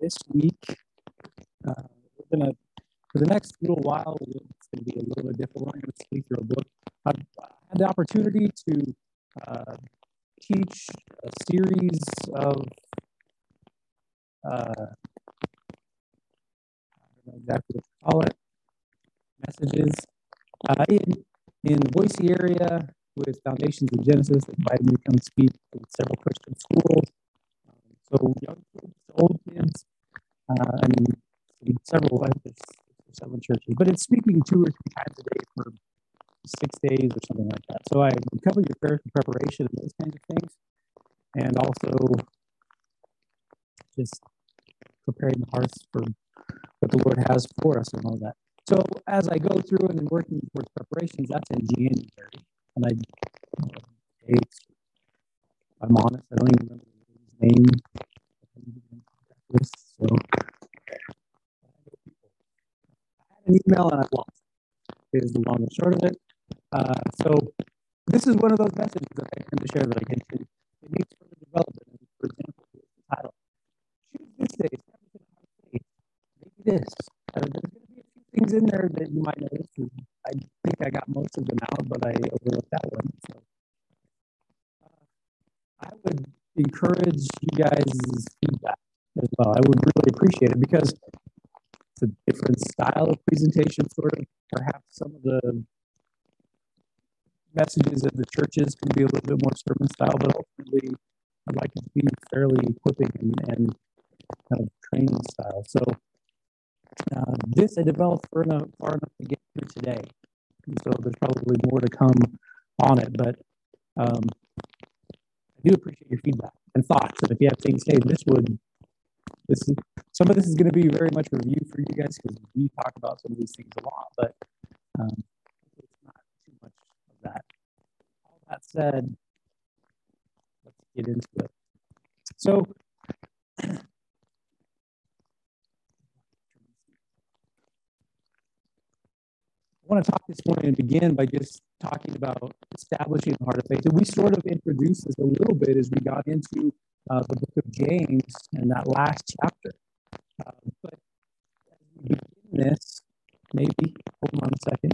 this week, uh, we're to, for the next little while, it's to be a little bit different. We're to speak through a book. I've had the opportunity to uh, teach a series of, uh, exactly what to call it, messages uh, in, in the Boise area with Foundations of Genesis. They invited me to come speak at several Christian schools. So young kids, old kids, uh, and several, I several churches, but it's speaking two or three times a day for six days or something like that. So I cover your prayers and preparation and those kinds of things, and also just preparing the hearts for what the Lord has for us and all that. So as I go through and working towards preparations, that's in January, and I, uh, I'm honest, I don't even remember name. So I had an email and I've lost. Is the long and short of it. Uh, so this is one of those messages that I tend to share that I get to. It needs further development. For example, the title. Choose this day. Maybe this. Uh, there's going to be a few things in there that you might notice. I think I got most of them out, but I overlooked that one. So uh, I would encourage you guys' feedback as well. I would really appreciate it because it's a different style of presentation, sort of. Perhaps some of the messages of the churches can be a little bit more sermon style, but ultimately I'd like it to be fairly equipping and, and kind of training style. So uh, this I developed far enough, far enough to get through today. And so there's probably more to come on it, but um, do appreciate your feedback and thoughts. And if you have things, hey, this would, this is, some of this is going to be very much review for you guys because we talk about some of these things a lot, but um, it's not too much of that. All that said, let's get into it. So, I want to talk this morning and begin by just talking about establishing the heart of faith. And we sort of introduced this a little bit as we got into uh, the book of James and that last chapter. Uh, but as we begin this, maybe, hold on a second.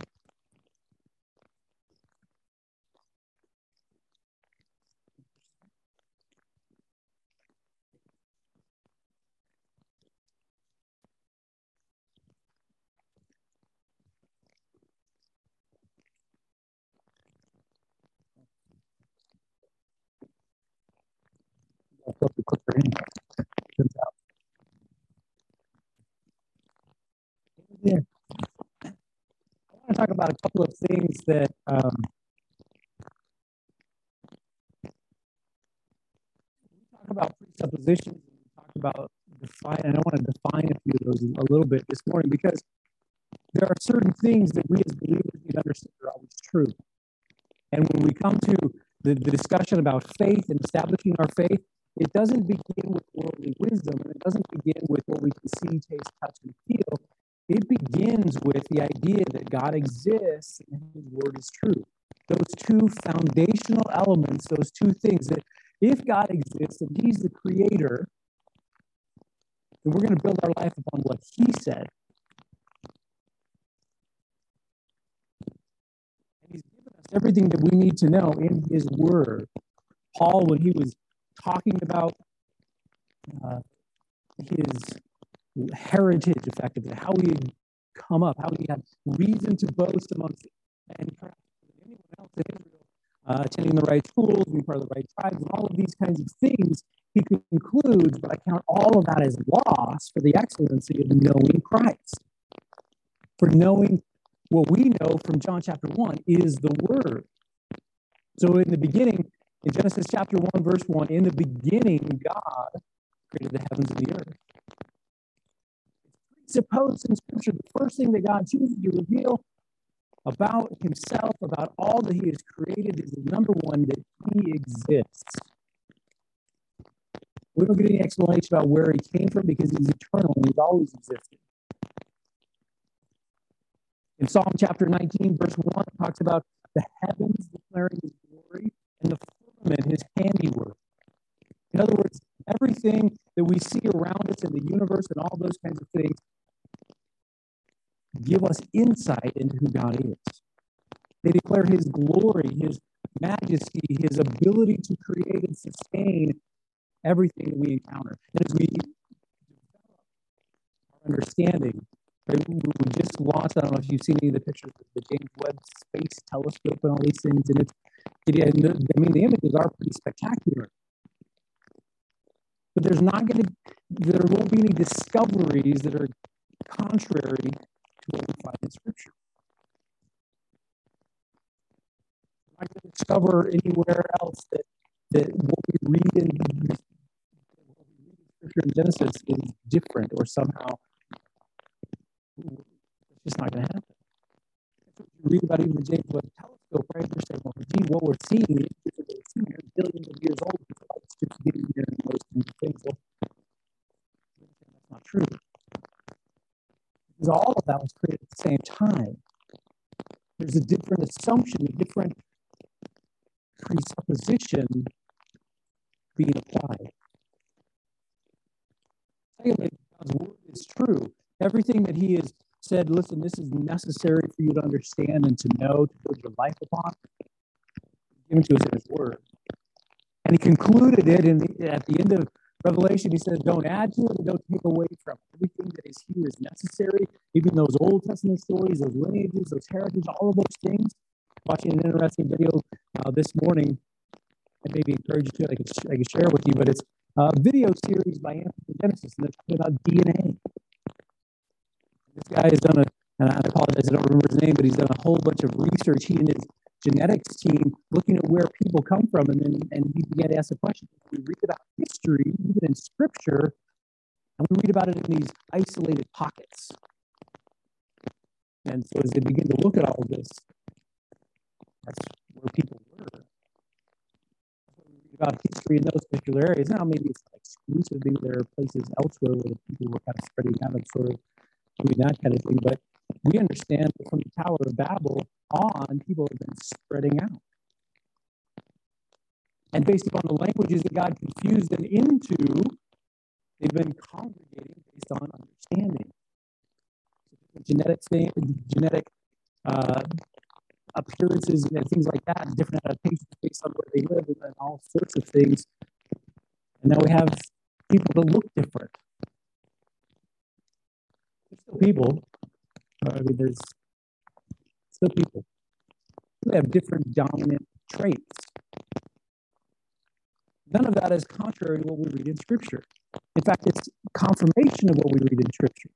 I the clicker anyway. Turns out. Yeah. I want to talk about a couple of things that um, we talk about presuppositions and we talk about define, and I want to define a few of those a little bit this morning because there are certain things that we as believers need to understand are always true. And when we come to the, the discussion about faith and establishing our faith, it doesn't begin with worldly wisdom, and it doesn't begin with what we can see, taste, touch, and feel. It with the idea that God exists and His Word is true. Those two foundational elements, those two things that if God exists and He's the Creator, then we're going to build our life upon what He said. And He's given us everything that we need to know in His Word. Paul, when he was talking about uh, his heritage, effectively, how he had come up, how he had reason to boast amongst and anyone else in Israel, uh, attending the right schools, being part of the right tribes, and all of these kinds of things. He concludes, but I count all of that as loss for the excellency of knowing Christ. For knowing what we know from John chapter 1 is the Word. So in the beginning, in Genesis chapter 1, verse 1, in the beginning, God created the heavens and the earth. It's presupposed in Scripture the first thing that God chooses to reveal about himself, about all that he has created, is the number one, that he exists. We don't get any explanation about where he came from because he's eternal and he's always existed. In Psalm chapter 19, verse 1, it talks about the heavens declaring his glory and the firmament, his handiwork. In other words, everything that we see around us in the universe and all those kinds of things give us insight into who God is. They declare his glory, his majesty, his ability to create and sustain everything we encounter. And as we our understanding, right, we just launched, I don't know if you've seen any of the pictures of the James Webb Space Telescope and all these things, and it's, it, and the, I mean, the images are pretty spectacular. But there's not going to, there won't be any discoveries that are contrary what in Scripture. Going to discover anywhere else that, that what we read in Scripture in Genesis is different or somehow it's just not going to happen. You read about even the James Webb Telescope, right? You're saying, well, gee, what we're seeing, the we're seeing billions of years old light's just getting here and of things. Well, that's not true. Because all of that was created at the same time. There's a different assumption, a different presupposition being applied. Secondly, God's word is true. Everything that He has said, listen, this is necessary for you to understand and to know, to build your life upon, given to us in His word. And He concluded it in the, at the end of Revelation. He says, don't add to it and don't take away from it. Everything that is here is necessary. Even those Old Testament stories, those lineages, those heritage, all of those things. Watching an interesting video uh, this morning, I maybe encourage you to, I could, I share with you, but it's a video series by Answers in Genesis, and they're talking about DNA. This guy has done a, and I apologize, I don't remember his name, but he's done a whole bunch of research. He and his genetics team looking at where people come from, and then and he began to ask the question. We read about history, even in scripture, and we read about it in these isolated pockets. And so as they begin to look at all of this, that's where people were We read about history in those particular areas. Now, maybe it's not exclusive. Maybe there are places elsewhere where the people were kind of spreading out and sort of doing that kind of thing. But we understand from the Tower of Babel on, people have been spreading out. And based upon the languages that God confused them into, they've been congregating based on understanding. Genetic genetic uh, appearances and things like that, different adaptations based on where they live, and, all sorts of things. And now we have people that look different. There's still people. I mean, there's still people who have different dominant traits. None of that is contrary to what we read in Scripture. In fact, it's confirmation of what we read in Scripture.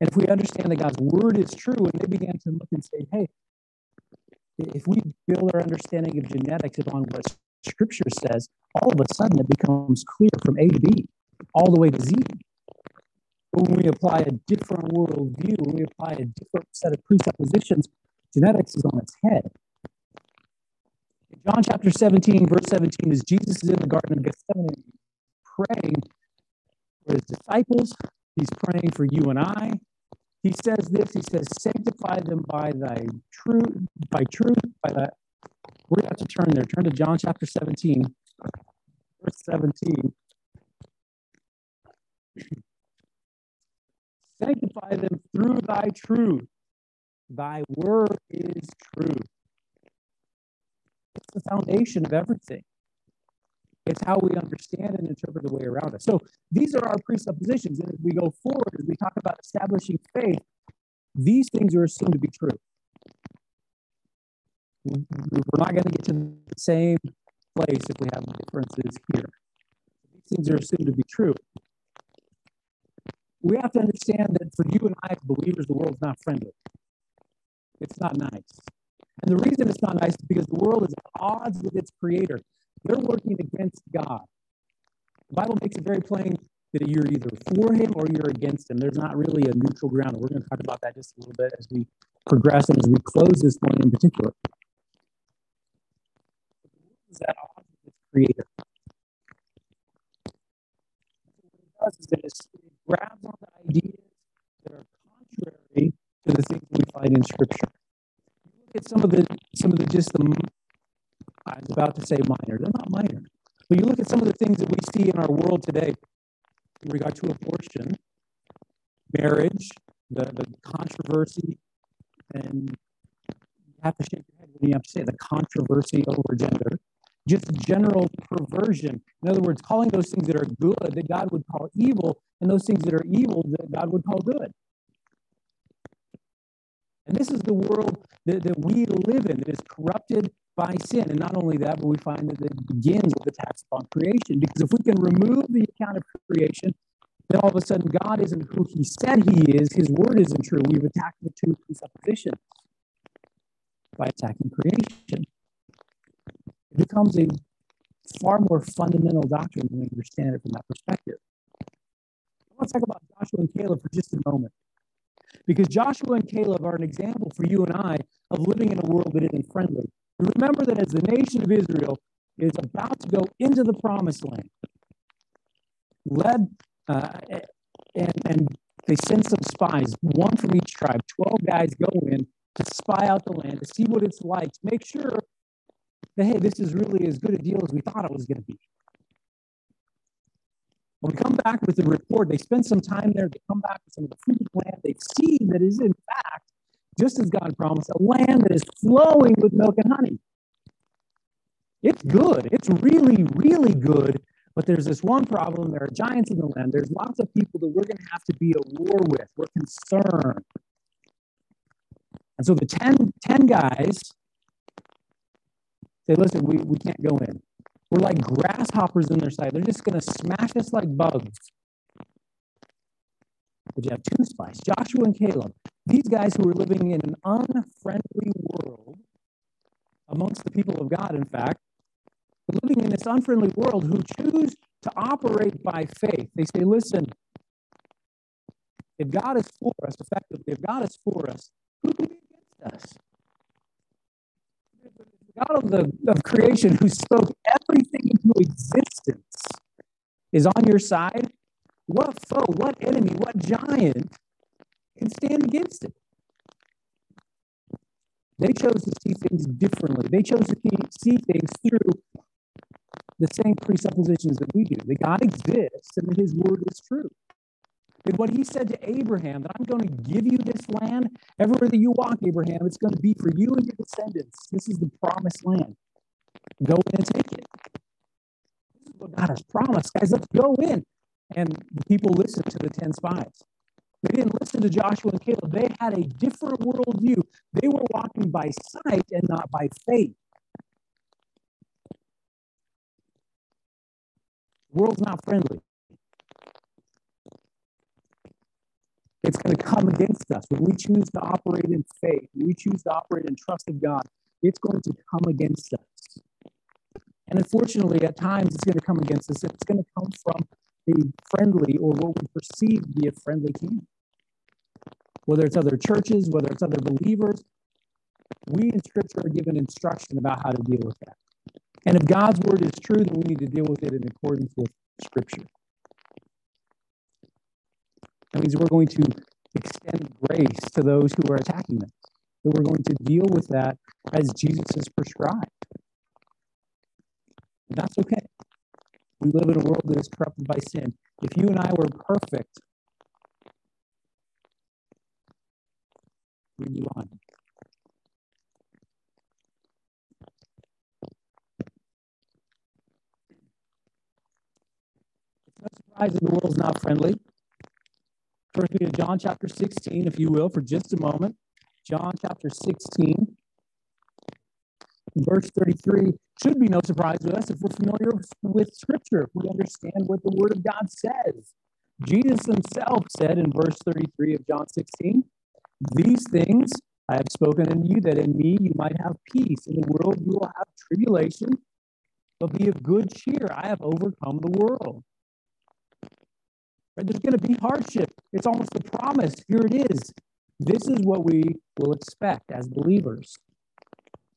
And if we understand that God's word is true, and they began to look and say, hey, if we build our understanding of genetics upon what scripture says, all of a sudden it becomes clear from A to B, all the way to Z. When we apply a different worldview, when we apply a different set of presuppositions, genetics is on its head. In John chapter 17, verse 17, is Jesus is in the Garden of Gethsemane praying for his disciples, he's praying for you and I, he says this, he says, sanctify them by thy truth, by truth, by that. We're going to turn there. Turn to John chapter 17, verse 17. Sanctify them through thy truth. Thy word is truth. It's the foundation of everything. It's how we understand and interpret the way around us. So these are our presuppositions. And as we go forward, as we talk about establishing faith, these things are assumed to be true. We're not going to get to the same place if we have differences here. These things are assumed to be true. We have to understand that for you and I, as believers, the world's not friendly. It's not nice. And the reason it's not nice is because the world is at odds with its creator. They're working against God. The Bible makes it very plain that you're either for him or you're against him. There's not really a neutral ground. We're going to talk about that just a little bit as we progress and as we close this one in particular. Is odds with its creator? What it does is that it grabs on the ideas that are contrary to the things we find in Scripture. Look at some of the some of the just the I was about to say minor. They're not minor. But you look at some of the things that we see in our world today in regard to abortion, marriage, the, the controversy, and you have to shake your head when you have to say the controversy over gender, just general perversion. In other words, calling those things that are good that God would call evil, and those things that are evil that God would call good. And this is the world that, that we live in that is corrupted by sin. And not only that, but we find that it begins with the attacks upon creation. Because if we can remove the account of creation, then all of a sudden God isn't who he said he is, his word isn't true. We've attacked the two presuppositions by attacking creation. It becomes a far more fundamental doctrine when we understand it from that perspective. I want to talk about Joshua and Caleb for just a moment. Because Joshua and Caleb are an example for you and I of living in a world that isn't friendly. Remember that as the nation of Israel is about to go into the promised land, led uh, and, and they send some spies, one from each tribe. 12 guys go in to spy out the land, to see what it's like, to make sure that, hey, this is really as good a deal as we thought it was going to be. When we come back with the report, they spend some time there, they come back with some of the fruit land, they see that is in fact, just as God promised, a land that is flowing with milk and honey. It's good. It's really, really good. But there's this one problem. There are giants in the land. There's lots of people that we're going to have to be at war with. We're concerned. And so the 10, 10 guys say, listen, we, we can't go in. We're like grasshoppers in their sight. They're just going to smash us like bugs. But you have two spies, Joshua and Caleb. These guys who are living in an unfriendly world amongst the people of God, in fact, living in this unfriendly world who choose to operate by faith. They say, listen, if God is for us, effectively, if God is for us, who can be against us? God of the of creation who spoke everything into existence is on your side, what foe, what enemy, what giant can stand against it? They chose to see things differently. They chose to see things through the same presuppositions that we do that God exists and that his word is true. And what he said to Abraham, that I'm going to give you this land, everywhere that you walk, Abraham, it's going to be for you and your descendants. This is the promised land. Go in and take it. This is what God has promised. Guys, let's go in. And the people listened to the 10 spies. They didn't listen to Joshua and Caleb. They had a different worldview. They were walking by sight and not by faith. The world's not friendly. It's going to come against us. When we choose to operate in faith, we choose to operate in trust of God, it's going to come against us. And unfortunately, at times, it's going to come against us. It's going to come from a friendly or what we perceive to be a friendly camp. Whether it's other churches, whether it's other believers, we in Scripture are given instruction about how to deal with that. And if God's word is true, then we need to deal with it in accordance with Scripture. That means we're going to extend grace to those who are attacking us. That we're going to deal with that as Jesus has prescribed. And that's okay. We live in a world that is corrupted by sin. If you and I were perfect, we'd be lying. It's no surprise that the world's not friendly. First, to John chapter 16, if you will, for just a moment. John chapter 16, verse 33 should be no surprise to us if we're familiar with Scripture, if we understand what the Word of God says. Jesus himself said in verse 33 of John 16, These things I have spoken unto you, that in me you might have peace. In the world you will have tribulation, but be of good cheer. I have overcome the world. Right? There's going to be hardship. It's almost a promise. Here it is. This is what we will expect as believers,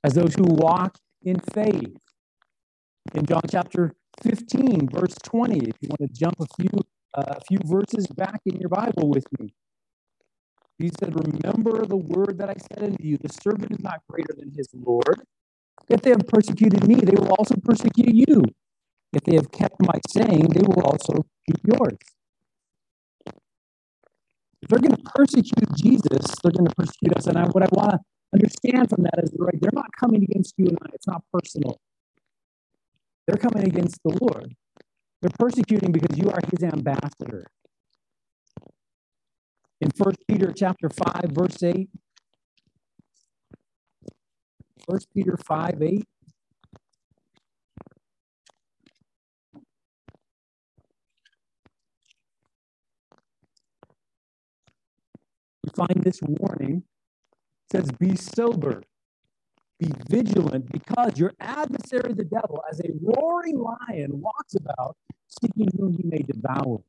as those who walk in faith. In John chapter 15, verse 20, if you want to jump a few uh, a few verses back in your Bible with me. He said, Remember the word that I said unto you, the servant is not greater than his Lord. If they have persecuted me, they will also persecute you. If they have kept my saying, they will also keep yours. If they're going to persecute Jesus, they're going to persecute us. And I, what I want to understand from that is right, they're not coming against you and I. It's not personal. They're coming against the Lord. They're persecuting because you are his ambassador. In First Peter chapter 5, verse 8. 1 Peter 5, 8. Find this warning. It says, Be sober, be vigilant, because your adversary, the devil, as a roaring lion, walks about seeking whom he may devour.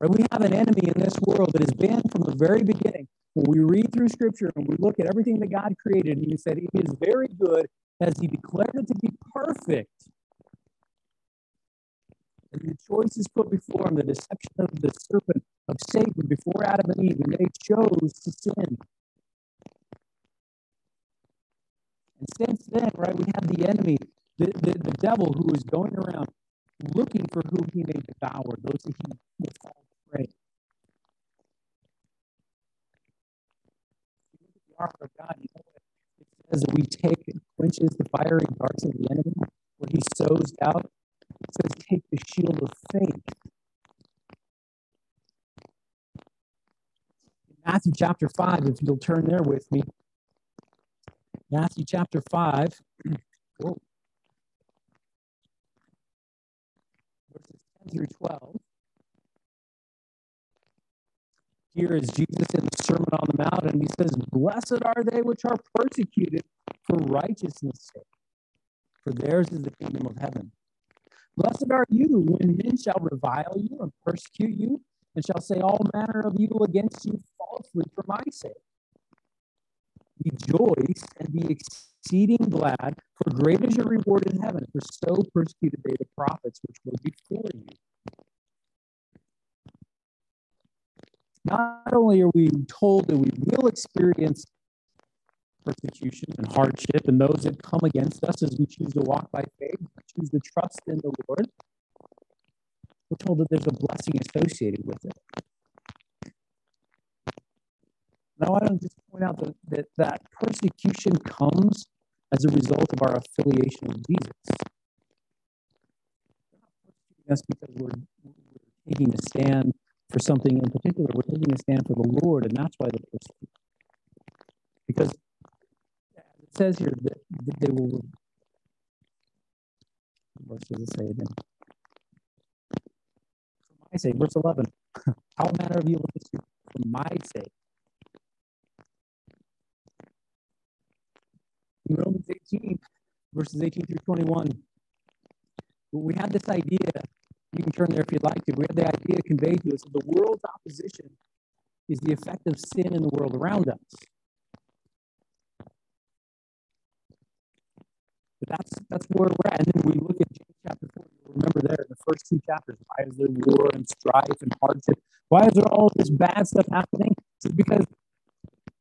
Right? We have an enemy in this world that has been from the very beginning. When we read through scripture and we look at everything that God created, and he said it is very good as he declared it to be perfect. And the choices put before him, the deception of the serpent, of Satan before Adam and Eve, and they chose to sin. And since then, right, we have the enemy, the, the, the devil who is going around looking for whom he may devour, those that he will fall prey. the armor of God, you know what it says that we take and quenches the fiery darts of the enemy, what he sows out. Says, take the shield of faith. Matthew chapter 5, if you'll turn there with me. Matthew chapter 5. Whoa. Oh. Verses 10 through 12. Here is Jesus in the Sermon on the Mount, and he says, Blessed are they which are persecuted for righteousness' sake, for theirs is the kingdom of heaven. Blessed are you when men shall revile you and persecute you, and shall say all manner of evil against you falsely for my sake. Rejoice and be exceeding glad, for great is your reward in heaven, for so persecuted they the prophets which were before you. Not only are we told that we will experience persecution and hardship and those that come against us as we choose to walk by faith, choose to trust in the Lord, we're told that there's a blessing associated with it. Now, I don't just point out that, that that persecution comes as a result of our affiliation with Jesus. That's because we're, we're taking a stand for something in particular. We're taking a stand for the Lord, and that's why the persecution. Because it says here that, they will. What does it say again? For my sake, verse 11. How manner of you for my sake? In Romans 18, verses 18 through 21, we had this idea you can turn there if you'd like to. We have the idea conveyed to us that the world's opposition is the effect of sin in the world around us. But that's that's where we're at. And then we look at James chapter 4. Remember there in the first two chapters, why is there war and strife and hardship? Why is there all this bad stuff happening? It's because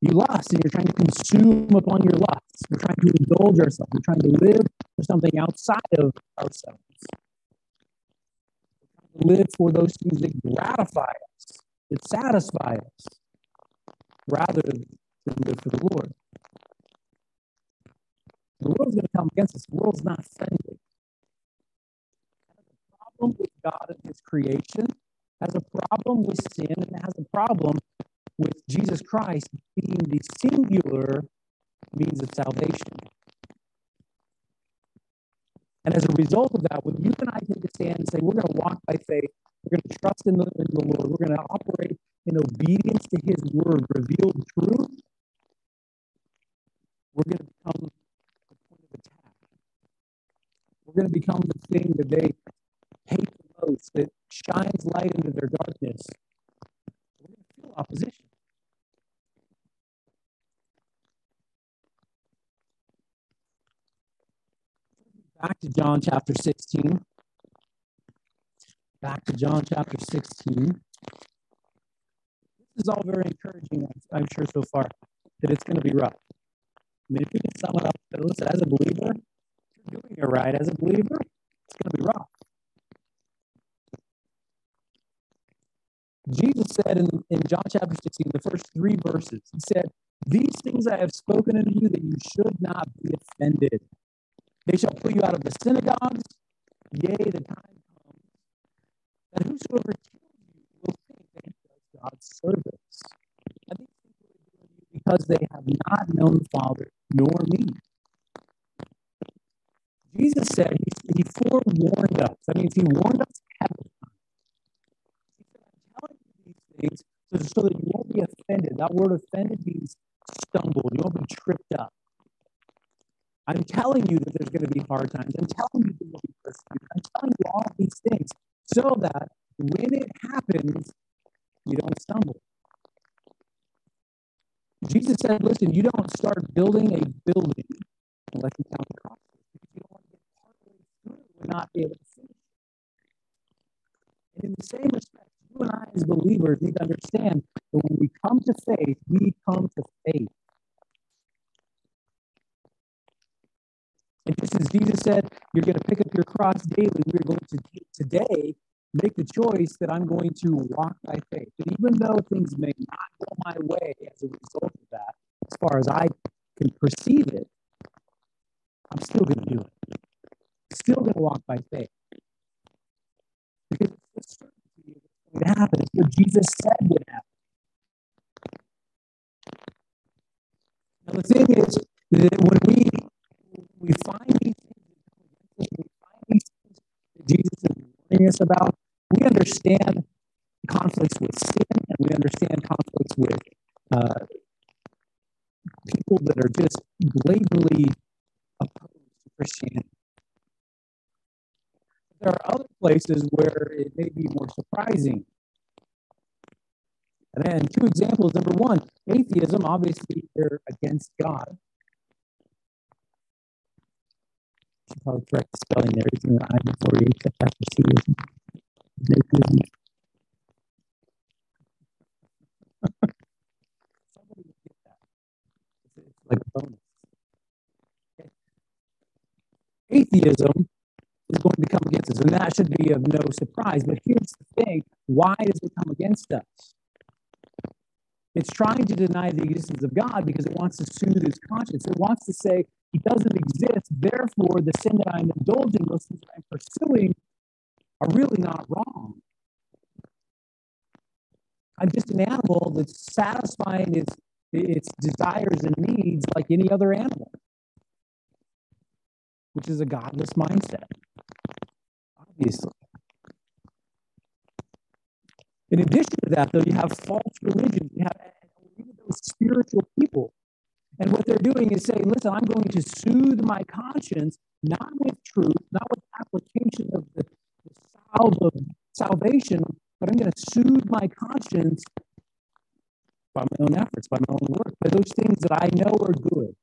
you lust and you're trying to consume upon your lusts. We're trying to indulge ourselves. We're trying to live for something outside of ourselves live for those things that gratify us, that satisfy us, rather than live for the Lord. The world's going to come against us. The world's not friendly. Has a problem with God and His creation, has a problem with sin, and it has a problem with Jesus Christ being the singular means of salvation. And as a result of that, when you and I take a stand and say, we're going to walk by faith, we're going to trust in the, in the Lord, we're going to operate in obedience to his word, revealed truth, we're going to become the point of attack. We're going to become the thing that they hate the most, that shines light into their darkness. We're going to feel opposition. Back to John chapter 16. Back to John chapter 16. This is all very encouraging, I'm sure, so far, that it's going to be rough. I mean, if we can sum it up, listen, as a believer, you're doing it right as a believer, it's going to be rough. Jesus said in, in John chapter 16, the first three verses, he said, These things I have spoken unto you that you should not be offended. They shall put you out of the synagogues. Yea, the time comes that whosoever kills you will think that he does God's service. And you because they have not known the Father nor me. Jesus said he, he forewarned us. That means he warned us ahead of time. He said, I'm telling you these things so, so that you won't be offended. That word offended means stumbled. You won't be tripped up. I'm telling you that there's going to be hard times. I'm telling you that you'll be persecuted. I'm telling you all these things so that when it happens, you don't stumble. Jesus said, listen, you don't start building a building unless you count the cost because you don't want to get partway and not be able to finish. And in the same respect, you and I as believers need to understand that when we come to faith, we come to faith. And just as Jesus said, you're going to pick up your cross daily, we're going to today make the choice that I'm going to walk by faith. And even though things may not go my way as a result of that, as far as I can perceive it, I'm still going to do it. Still going to walk by faith. Because it's the certainty of what's going to happen. It's what Jesus said would happen. Now, the thing is that when we we find these things, we find these things that Jesus is warning us about, we understand conflicts with sin and we understand conflicts with uh, people that are just blatantly opposed to Christianity. There are other places where it may be more surprising. And then two examples. Number one, atheism, obviously, they're against God. should probably correct the spelling there. It's in the I before except after C is atheism. Somebody get that. It's, like a bonus. Atheism is going to come against us, and that should be of no surprise. But here's the thing why does it come against us? It's trying to deny the existence of God because it wants to soothe his conscience. It wants to say, he doesn't exist. Therefore, the sin that I'm indulging, those things that I'm pursuing, are really not wrong. I'm just an animal that's satisfying its, its desires and needs like any other animal, which is a godless mindset, In addition to that, though, you have false religions. You have those spiritual people and what they're doing is saying, listen, I'm going to soothe my conscience, not with truth, not with application of the, the salve of salvation, but I'm going to soothe my conscience by my own efforts, by my own work, by those things that I know are good.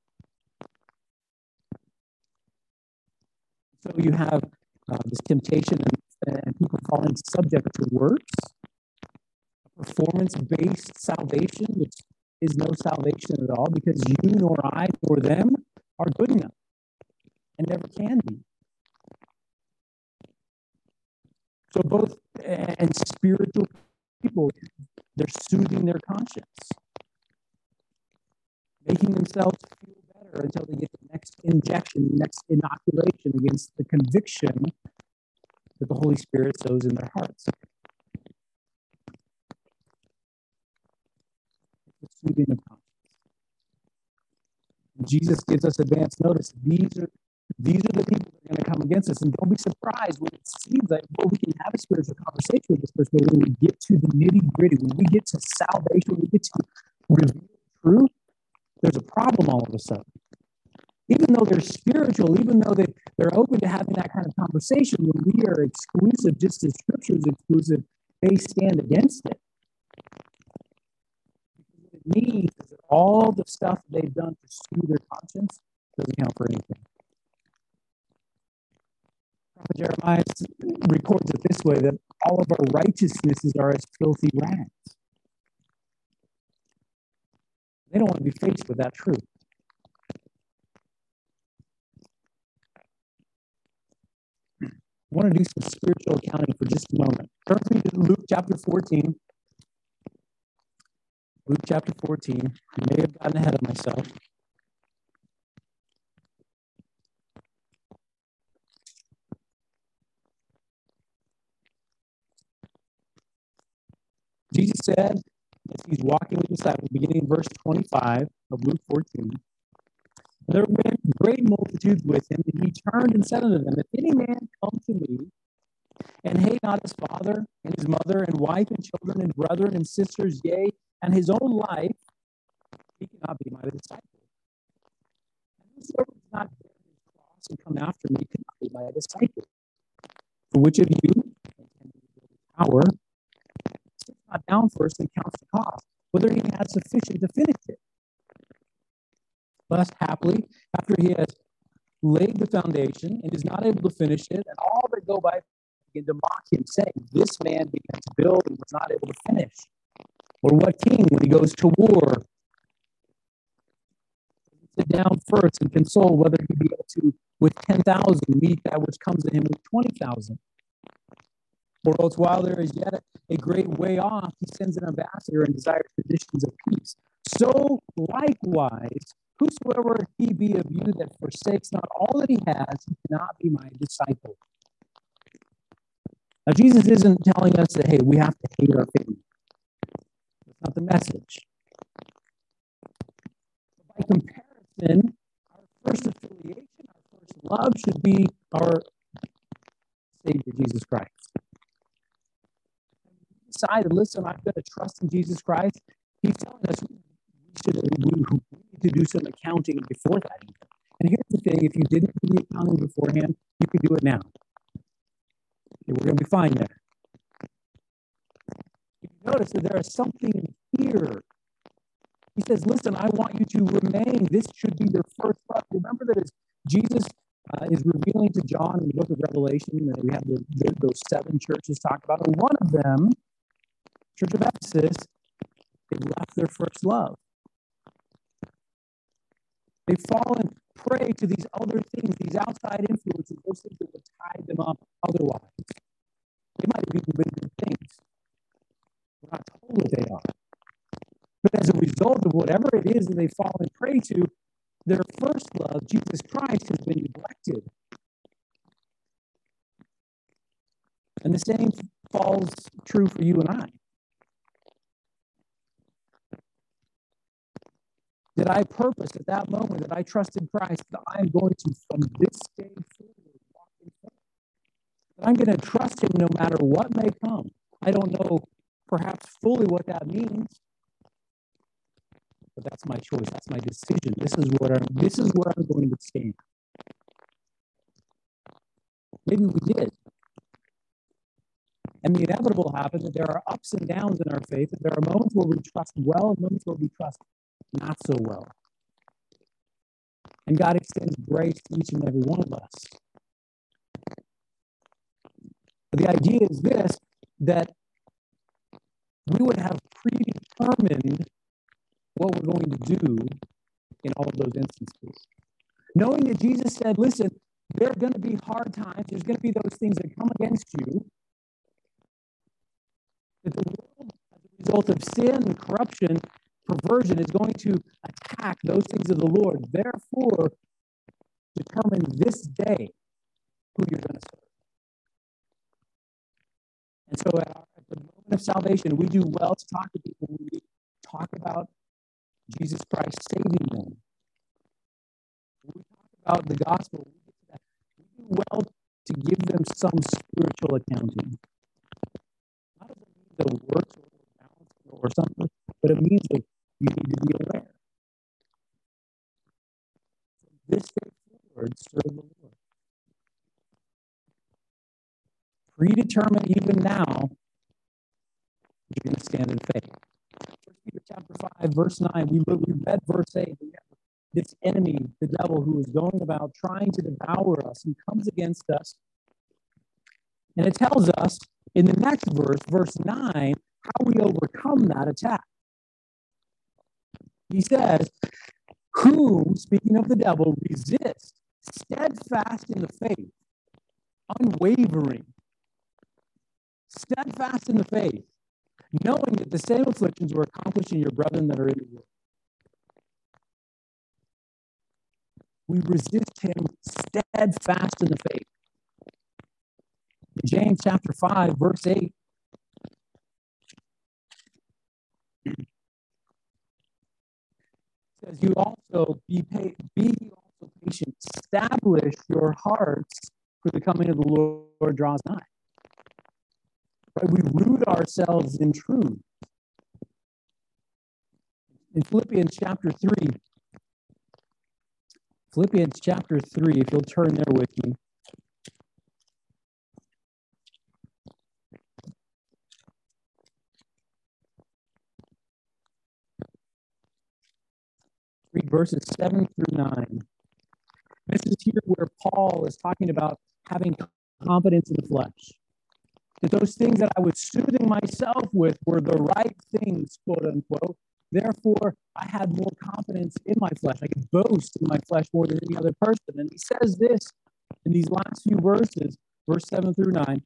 So you have uh, this temptation and, and people falling subject to works, performance based salvation, which is no salvation at all because you nor I nor them are good enough and never can be. So both and spiritual people, they're soothing their conscience, making themselves feel until they get the next injection, the next inoculation against the conviction that the Holy Spirit sows in their hearts. Jesus gives us advance notice. These are these are the people that are going to come against us. And don't be surprised when it seems like, well, we can have a spiritual conversation with this person, but when we get to the nitty gritty, when we get to salvation, when we get to reveal truth, there's a problem all of a sudden. Even though they're spiritual, even though they, they're open to having that kind of conversation, when we are exclusive, just as scripture is exclusive, they stand against it means is that all the stuff they've done to soothe their conscience doesn't count for anything. Prophet Jeremiah records it this way that all of our righteousnesses are as filthy rags. They don't want to be faced with that truth. Want to do some spiritual accounting for just a moment. Turn with me to Luke chapter 14. Luke chapter 14. I may have gotten ahead of myself. Jesus said, as he's walking with the disciples, beginning in verse 25 of Luke 14, there went great multitudes with him, and he turned and said unto them, If any man come to me and hate not his father and his mother and wife and children and brethren and sisters, yea, and his own life, he cannot be my disciple. And whosoever does not bear his cross and come after me cannot be my disciple. For which of you, power, sits not down first and counts the cost, whether he has sufficient to finish it? Lest happily, after he has laid the foundation and is not able to finish it, and all that go by begin to mock him, saying, This man began to build and was not able to finish. Or what king, when he goes to war, sit down first and console whether he be able to, with 10,000, meet that which comes to him with 20,000? Or else, while there is yet a great way off, he sends an ambassador and desires conditions of peace. So, likewise, whosoever he be of you that forsakes not all that he has, he cannot be my disciple. Now, Jesus isn't telling us that, hey, we have to hate our family. That's not the message. By comparison, our first affiliation, our first love should be our Savior, Jesus Christ. Decided, listen, I'm going to trust in Jesus Christ. He's telling us we we need to do some accounting before that. And here's the thing: if you didn't do the accounting beforehand, you can do it now. Okay, we're going to be fine there. If you notice that there is something here. He says, listen, I want you to remain. This should be your first love. Remember that as Jesus uh, is revealing to John in the book of Revelation that we have the, the, those seven churches talked about. And one of them, Church of Ephesus, they left their first love. They've fallen prey to these other things, these outside influences, those things that would tie them up otherwise. They might have even been good things. We're not told what they are. But as a result of whatever it is that they've fallen prey to, their first love, Jesus Christ, has been neglected. And the same falls true for you and I. Did I purpose at that moment that I trusted Christ that I'm going to, from this day forward, walk in faith? That I'm going to trust Him no matter what may come. I don't know perhaps fully what that means, but that's my choice. That's my decision. This is what I'm. This is where I'm going to stand. Maybe we did. And the inevitable happens that there are ups and downs in our faith, that there are moments where we trust well and moments where we trust not so well. And God extends grace to each and every one of us. But the idea is this that we would have predetermined what we're going to do in all of those instances. Knowing that Jesus said, listen, there are going to be hard times, there's going to be those things that come against you. That the world, as a result of sin and corruption, perversion is going to attack those things of the Lord. Therefore, determine this day who you're going to serve. And so at, the moment of salvation, we do well to talk to people we talk about Jesus Christ saving them. When we talk about the gospel, we, do well to give them some spiritual accounting. Not as of works or or something, but it means of you need to be aware. From this day forward, serve the Lord. Predetermine even now, you're going to stand in faith. First Peter chapter 5, verse 9, we, we read verse 8. This enemy, the devil, who is going about trying to devour us, who comes against us. And it tells us in the next verse, verse 9, how we overcome that attack. He says, Whom, speaking of the devil, resist steadfast in the faith, unwavering, steadfast in the faith, knowing that the same afflictions were accomplished in your brethren that are in the world. We resist him steadfast in the faith. James chapter 5, verse 8. Says you also be also patient, establish your hearts for the coming of the Lord draws nigh. Right? We root ourselves in truth. In Philippians chapter 3, Philippians chapter 3, if you'll turn there with me. Read verses 7 through 9. This is here where Paul is talking about having confidence in the flesh. That those things that I was soothing myself with were the right things, quote unquote. Therefore, I had more confidence in my flesh. I could boast in my flesh more than any other person. And he says this in these last few verses, verse 7 through 9.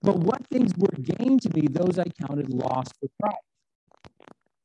But what things were gained to me, those I counted lost for Christ.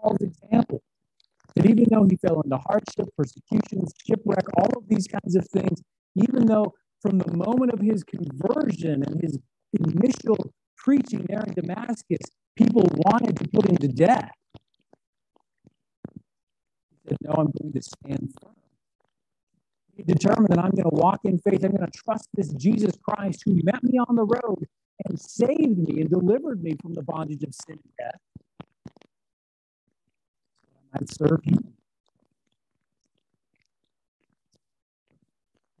Paul's example, that even though he fell into hardship, persecutions, shipwreck, all of these kinds of things, even though from the moment of his conversion and his initial preaching there in Damascus, people wanted to put him to death. He said, No, I'm going to stand firm. He determined that I'm going to walk in faith. I'm going to trust this Jesus Christ who met me on the road and saved me and delivered me from the bondage of sin and death. Might serve him.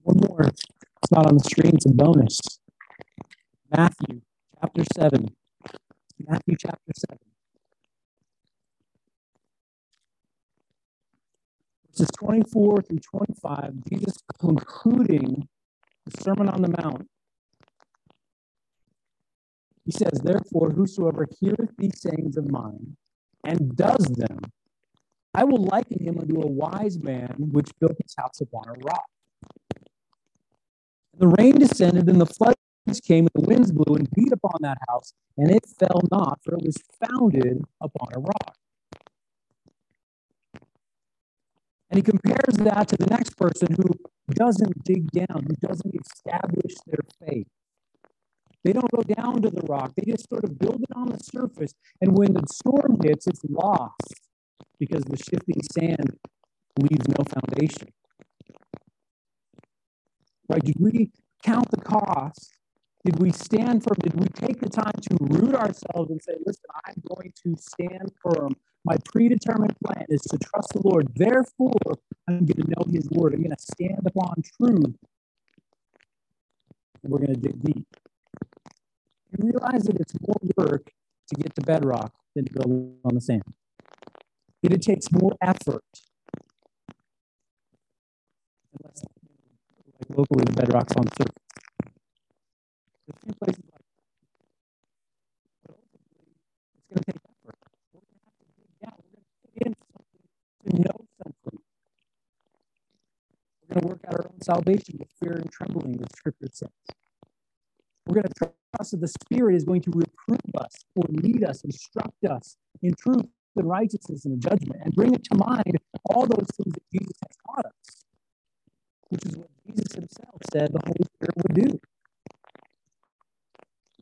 One more. It's not on the screen, it's a bonus. Matthew chapter 7. Matthew chapter 7. Verses 24 through 25, Jesus concluding the Sermon on the Mount. He says, Therefore, whosoever heareth these sayings of mine and does them, I will liken him unto a wise man which built his house upon a rock. The rain descended, and the floods came, and the winds blew and beat upon that house, and it fell not, for it was founded upon a rock. And he compares that to the next person who doesn't dig down, who doesn't establish their faith. They don't go down to the rock, they just sort of build it on the surface. And when the storm hits, it's lost because the shifting sand leaves no foundation. Right? Did we count the cost? Did we stand firm? Did we take the time to root ourselves and say, listen, I'm going to stand firm. My predetermined plan is to trust the Lord. Therefore, I'm going to know his word. I'm going to stand upon truth. And we're going to dig deep. You realize that it's more work to get to bedrock than to go on the sand. That it takes more effort. Unless, like locally, the bedrock's on surface. A few places like. But ultimately, it's going to take effort. We're going to have to dig down. We're going to put in something to know something. We're going to work out our own salvation with fear and trembling, the scripture says. We're going to trust that the Spirit is going to reprove us or lead us, instruct us in truth and righteousness and judgment, and bring it to mind all those things that Jesus has taught us, which is what Jesus himself said the Holy Spirit would do.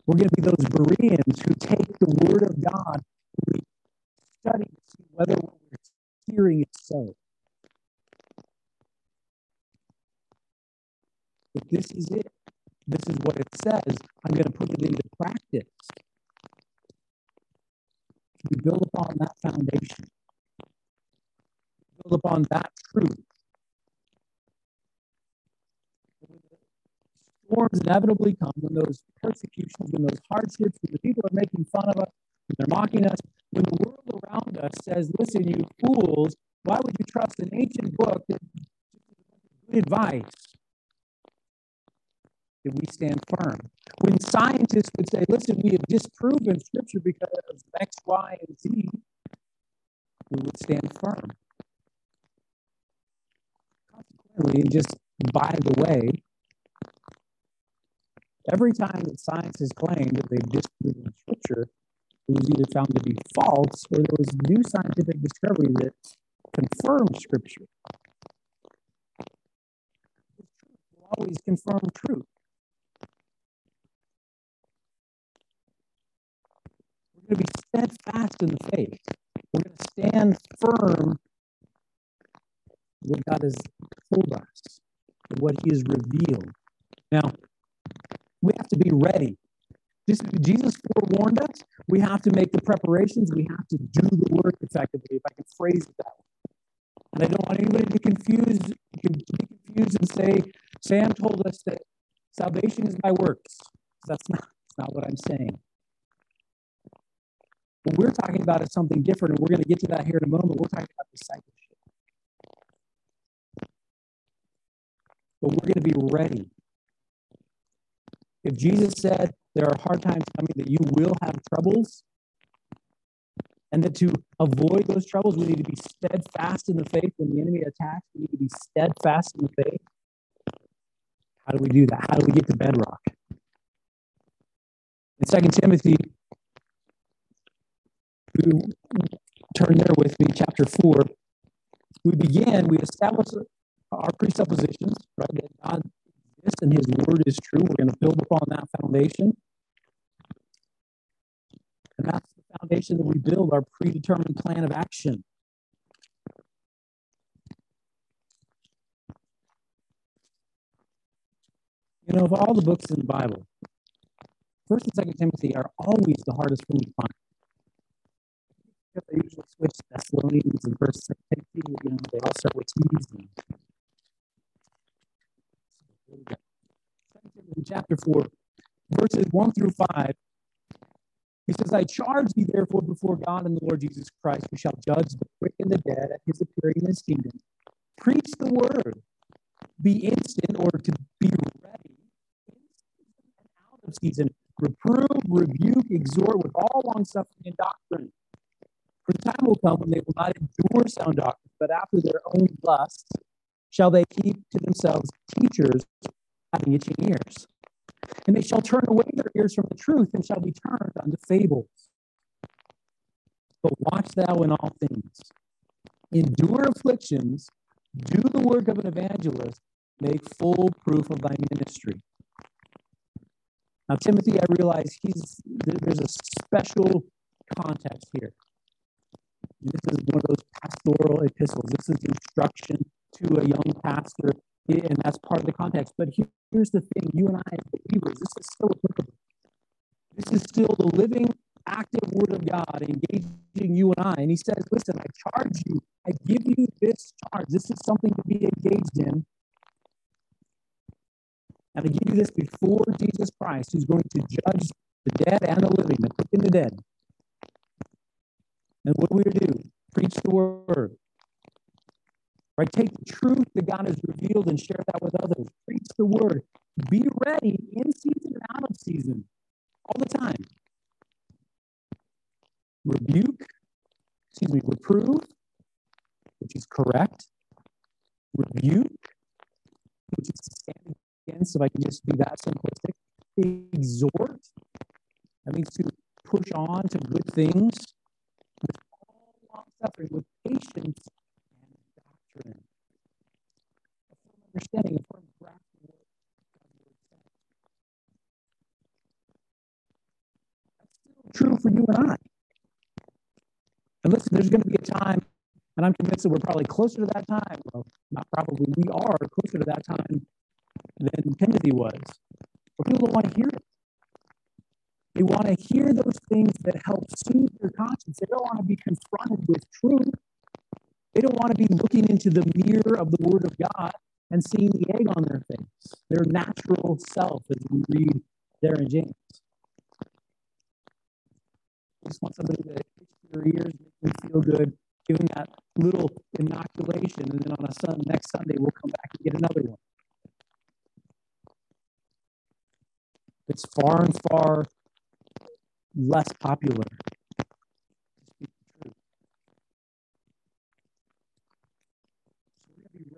We're going to be those Bereans who take the Word of God and we study to see whether what we're hearing is so. But this is it. This is what it says. I'm going to put it into practice. We build upon that foundation, build upon that truth. storms inevitably come, when those persecutions, when those hardships, when the people are making fun of us, when they're mocking us, when the world around us says, listen, you fools, why would you trust an ancient book that good advice? We stand firm. When scientists would say, listen, we have disproven scripture because of X, Y, and Z, we would stand firm. Consequently, and just by the way, every time that science has claimed that they've disproven scripture, it was either found to be false or there was new scientific discovery that confirmed scripture. always confirm truth. We're going to be steadfast in the faith. We're going to stand firm what God has told us, what He has revealed. Now, we have to be ready. Jesus forewarned us. We have to make the preparations. We have to do the work effectively, if I can phrase it that way. And I don't want anybody to confuse, be confused and say, Sam told us that salvation is by works. That's not, that's not what I'm saying. What we're talking about is something different, and we're going to get to that here in a moment. We're talking about discipleship. But we're going to be ready. If Jesus said there are hard times coming that you will have troubles, and that to avoid those troubles, we need to be steadfast in the faith when the enemy attacks. We need to be steadfast in the faith. How do we do that? How do we get to bedrock? In Second Timothy turn there with me, chapter 4, we begin, we establish our presuppositions, right? That God exists and his word is true. We're going to build upon that foundation. And that's the foundation that we build our predetermined plan of action. You know, of all the books in the Bible, First and Second Timothy are always the hardest for me to find they usually switch Thessalonians and First Timothy. You know, they all start with T's. In chapter four, verses one through five, he says, "I charge thee therefore before God and the Lord Jesus Christ, who shall judge the quick and the dead at His appearing in His kingdom. Preach the word. Be instant, or to be ready, and out of season." Reprove, rebuke, exhort with all long suffering and doctrine. For the time will come when they will not endure sound doctrine, but after their own lusts shall they keep to themselves teachers having itching ears. And they shall turn away their ears from the truth and shall be turned unto fables. But watch thou in all things. Endure afflictions, do the work of an evangelist, make full proof of thy ministry. Now, Timothy, I realize he's there's a special context here. This is one of those pastoral epistles. This is instruction to a young pastor, and that's part of the context. But here's the thing you and I, as believers, this is still applicable. This is still the living, active word of God engaging you and I. And he says, Listen, I charge you, I give you this charge. This is something to be engaged in. And I give you this before Jesus Christ, who's going to judge the dead and the living, the quick and the dead. And what do we do? Preach the word. Right? Take the truth that God has revealed and share that with others. Preach the word. Be ready in season and out of season all the time. Rebuke, excuse me, reprove, which is correct. Rebuke, which is stand against, if I can just be that simplistic. Exhort, that means to push on to good things suffering, with patience and doctrine. A firm understanding, a firm grasp of what says. That's still true for you and I. And listen, there's going to be a time, and I'm convinced that we're probably closer to that time. Well, not probably, we are closer to that time than Timothy was. But people don't want to hear it. They want to hear those things that help soothe their conscience. They don't want to be confronted with truth. They don't want to be looking into the mirror of the Word of God and seeing the egg on their face, their natural self, as we read there in James. Just want somebody to itch their ears, make them feel good, them that little inoculation, and then on a sun, next Sunday we'll come back and get another one. It's far and far less popular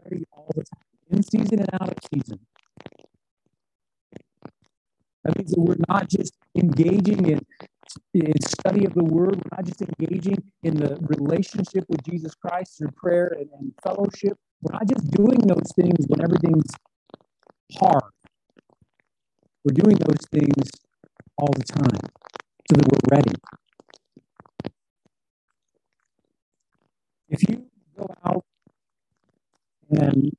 ready all the time, in season and out of season. That means that we're not just engaging in, in study of the word, we're not just engaging in the relationship with Jesus Christ through prayer and, and fellowship. We're not just doing those things when everything's hard. We're doing those things all the time that we're ready. If you go out and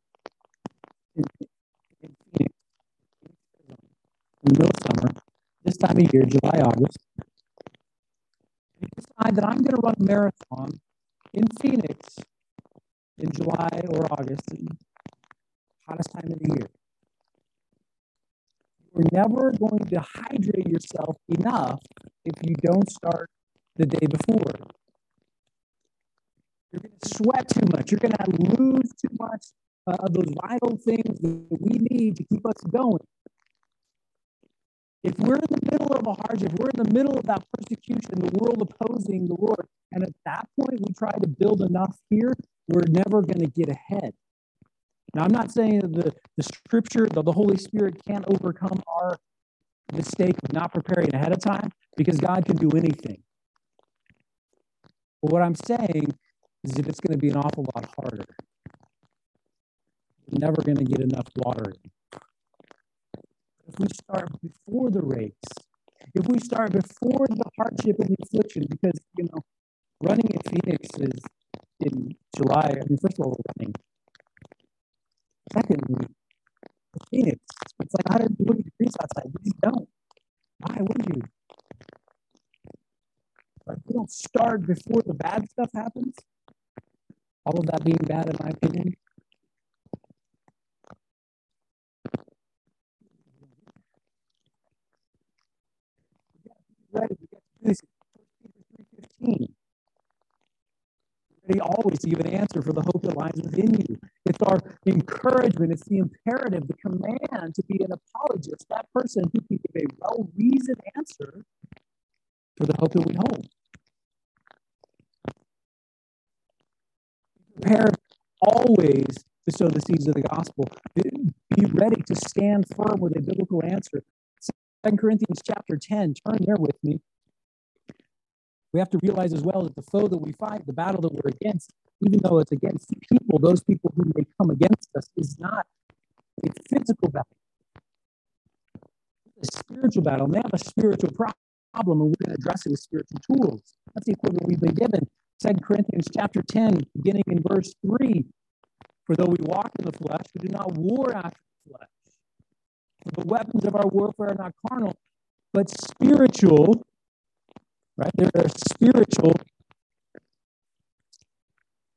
in, Phoenix, in the middle of summer, this time of year, July, August, you decide that I'm going to run a marathon in Phoenix in July or August, hottest time of the year. You're never going to hydrate yourself enough if you don't start the day before. You're going to sweat too much. You're going to lose too much uh, of those vital things that we need to keep us going. If we're in the middle of a hardship, we're in the middle of that persecution, the world opposing the Lord, and at that point we try to build enough here, we're never going to get ahead. Now, I'm not saying that the, the scripture, that the Holy Spirit can't overcome our mistake of not preparing ahead of time because God can do anything. But what I'm saying is that it's going to be an awful lot harder. You're never going to get enough water If we start before the race, if we start before the hardship and the affliction, because, you know, running in Phoenix is in July. I mean, first of all, we're running. Secondly, Phoenix, it's like 120 degrees outside. We just don't. Why would you? Like, we don't start before the bad stuff happens all of that being bad, in my opinion. Ready, Ready always to give an answer for the hope that lies within you. It's our encouragement, it's the imperative, the command to be an apologist, that person who can give a well reasoned answer for the hope that we hold. Prepare always to sow the seeds of the gospel. Be ready to stand firm with a biblical answer. Second Corinthians chapter 10, turn there with me. We have to realize as well that the foe that we fight, the battle that we're against, even though it's against people, those people who may come against us, is not a physical battle. It's a spiritual battle. And they have a spiritual problem, and we're going to address it with spiritual tools. That's the equipment we've been given. Second Corinthians chapter 10, beginning in verse 3. For though we walk in the flesh, we do not war after the flesh. For the weapons of our warfare are not carnal, but spiritual. Right? They're spiritual.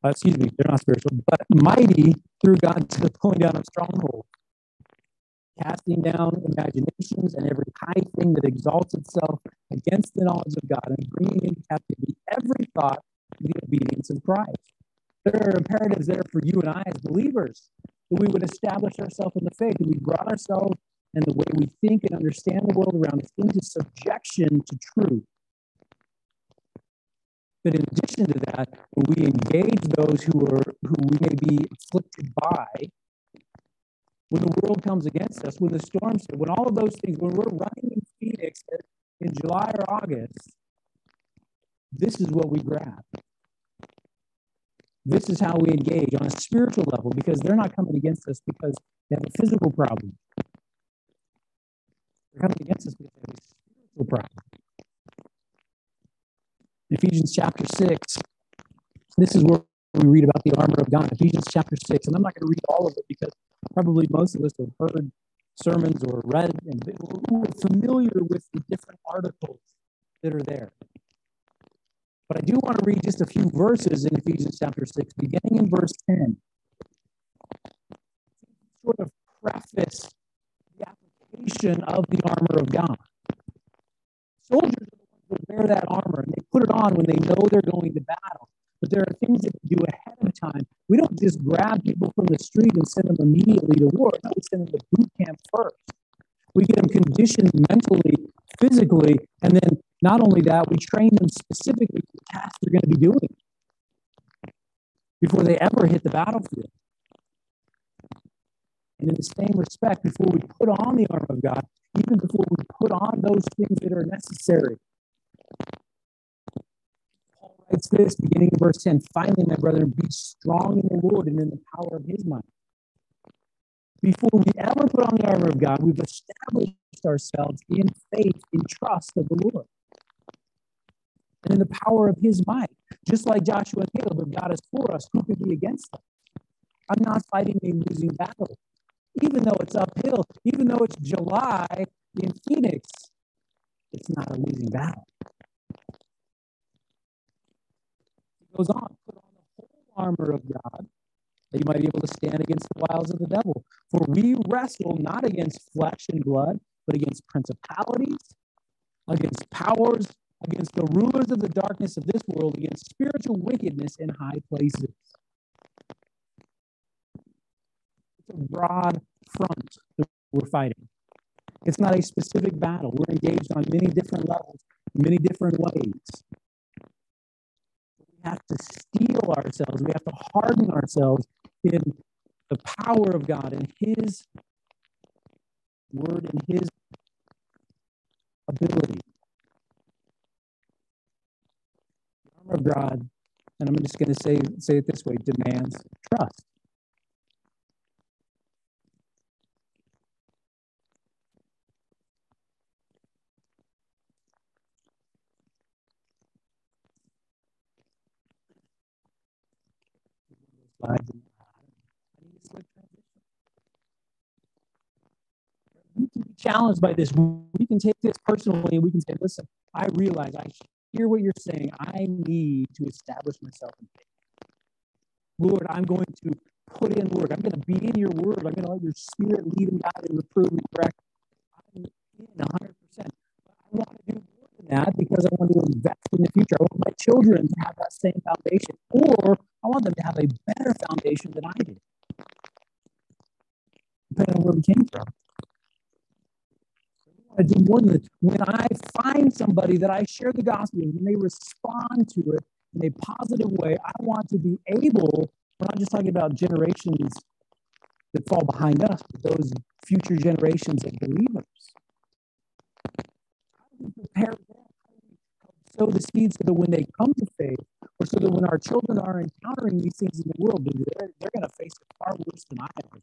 Uh, excuse me, they're not spiritual, but mighty through God to the pulling down of strongholds, casting down imaginations and every high thing that exalts itself against the knowledge of God, and bringing into captivity every thought the obedience of Christ. There are imperatives there for you and I as believers that we would establish ourselves in the faith, that we brought ourselves and the way we think and understand the world around us into subjection to truth. But in addition to that, when we engage those who are who we may be afflicted by, when the world comes against us, when the storms, when all of those things, when we're running in Phoenix in July or August, this is what we grab. This is how we engage on a spiritual level because they're not coming against us because they have a physical problem. They're coming against us because they have a spiritual problem. Ephesians chapter 6, this is where we read about the armor of God. Ephesians chapter 6, and I'm not going to read all of it because probably most of us have heard sermons or read and we're familiar with the different articles that are there. But I do want to read just a few verses in Ephesians chapter 6, beginning in verse 10. Sort of preface the application of the armor of God. Soldiers wear that armor and they put it on when they know they're going to battle. But there are things that we do ahead of time. We don't just grab people from the street and send them immediately to war. No, we send them to boot camp first. We get them conditioned mentally, physically, and then not only that, we train them specifically for the task they're going to be doing before they ever hit the battlefield. And in the same respect, before we put on the armor of God, even before we put on those things that are necessary, Paul writes this beginning in verse 10 Finally, my brethren, be strong in the Lord and in the power of his might before we ever put on the armor of God, we've established ourselves in faith, in trust of the Lord, and in the power of his might. Just like Joshua and Caleb, if God is for us, who could be against us? I'm not fighting a losing battle. Even though it's uphill, even though it's July in Phoenix, it's not a losing battle. He goes on, put on the whole armor of God that you might be able to stand against the wiles of the devil. For we wrestle not against flesh and blood, but against principalities, against powers, against the rulers of the darkness of this world, against spiritual wickedness in high places. It's a broad front that we're fighting. It's not a specific battle. We're engaged on many different levels, many different ways have to steel ourselves. We have to harden ourselves in the power of God and His word and His ability. The armor of God, and I'm just going to say say it this way, demands trust. Slides we can be challenged by this. We can take this personally and we can say, listen, I realize, I hear what you're saying. I need to establish myself in faith. Lord, I'm going to put in work. I'm going to be in your word. I'm going to let your spirit lead and guide and reprove and correct. I'm in 100%. But I want to do more than that because I want to invest in the future. I want my children to have that same foundation, or I want them to have a better foundation than I did, depending on where we came from. I do more than. When I find somebody that I share the gospel with and they respond to it in a positive way, I want to be able, we're not just talking about generations that fall behind us, but those future generations of believers. How do we prepare them? Sow the seeds so that when they come to faith, or so that when our children are encountering these things in the world, they're, they're going to face it far worse than I ever did.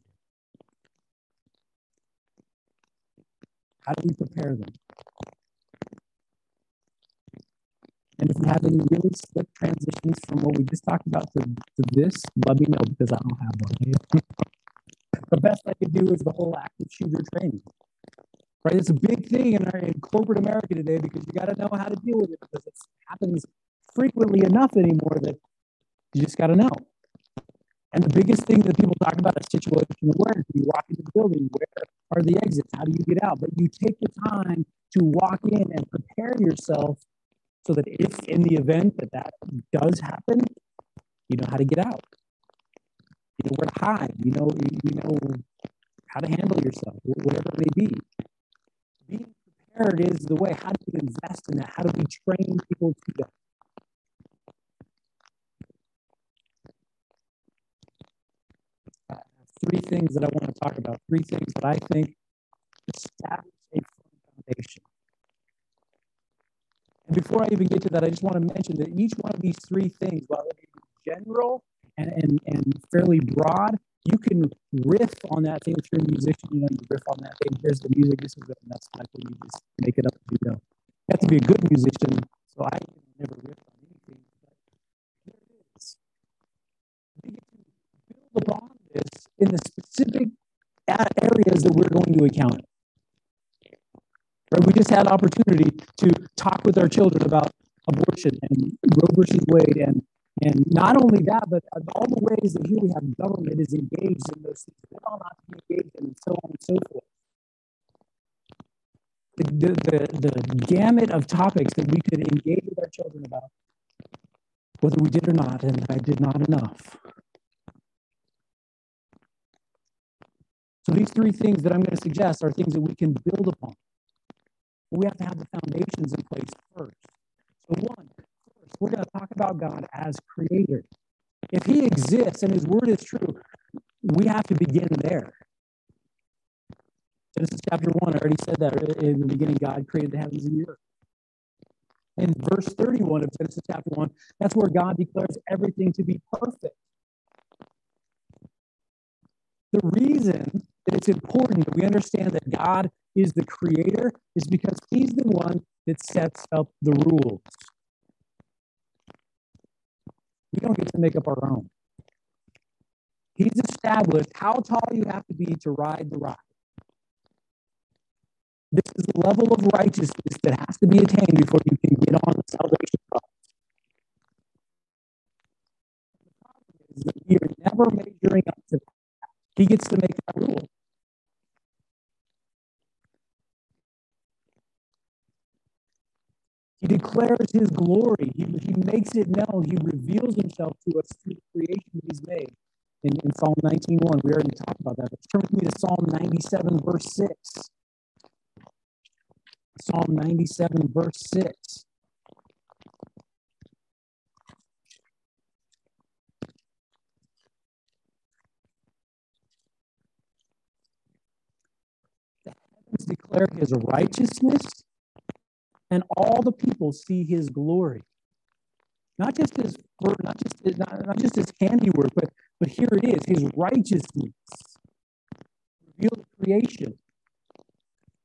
How do we prepare them? And if we have any really slick transitions from what we just talked about to, to this, let me know because I don't have one. the best I could do is the whole active shooter training. Right? It's a big thing in, in corporate America today because you got to know how to deal with it because it happens frequently enough anymore that you just got to know. And the biggest thing that people talk about is situational awareness. You walk into the building, where are the exits? How do you get out? But you take the time to walk in and prepare yourself so that if in the event that that does happen, you know how to get out. You know where to hide. You know you know how to handle yourself, whatever it may be. Being prepared is the way. How do you invest in that? How do we train people to do that? three things that I want to talk about, three things that I think establish a foundation. And before I even get to that, I just want to mention that each one of these three things, while it is general and, and, and fairly broad, you can riff on that thing. If you're a musician, you know, you riff on that thing. Here's the music. This is it. And that's like when you just make it up as you go. You have to be a good musician. So I never riff on anything. But here it is. We get to build upon this in the specific areas that we're going to encounter. Right? We just had opportunity to talk with our children about abortion and Roe versus Wade and And not only that, but all the ways that here we have government is engaged in those things that all not engaged in, and so on and so forth. The, the, the, the gamut of topics that we could engage with our children about, whether we did or not, and I did not enough. So these three things that I'm going to suggest are things that we can build upon. We have to have the foundations in place first. So one, we're going to talk about God as creator. If he exists and his word is true, we have to begin there. Genesis chapter 1, I already said that in the beginning, God created the heavens and the earth. In verse 31 of Genesis chapter 1, that's where God declares everything to be perfect. The reason that it's important that we understand that God is the creator is because he's the one that sets up the rules. We don't get to make up our own. He's established how tall you have to be to ride the ride. This is the level of righteousness that has to be attained before you can get on the salvation cross. The problem is that we are never measuring up to that. He gets to make that rule. He declares his glory. He, he makes it known. He reveals himself to us through the creation he's made. In, in Psalm 19.1, we already talked about that. But turn with me to Psalm 97, verse 6. Psalm 97, verse 6. The heavens declare his righteousness, and all the people see his glory. Not just his not just his, not, not just his handiwork, but but here it is, his righteousness revealed creation,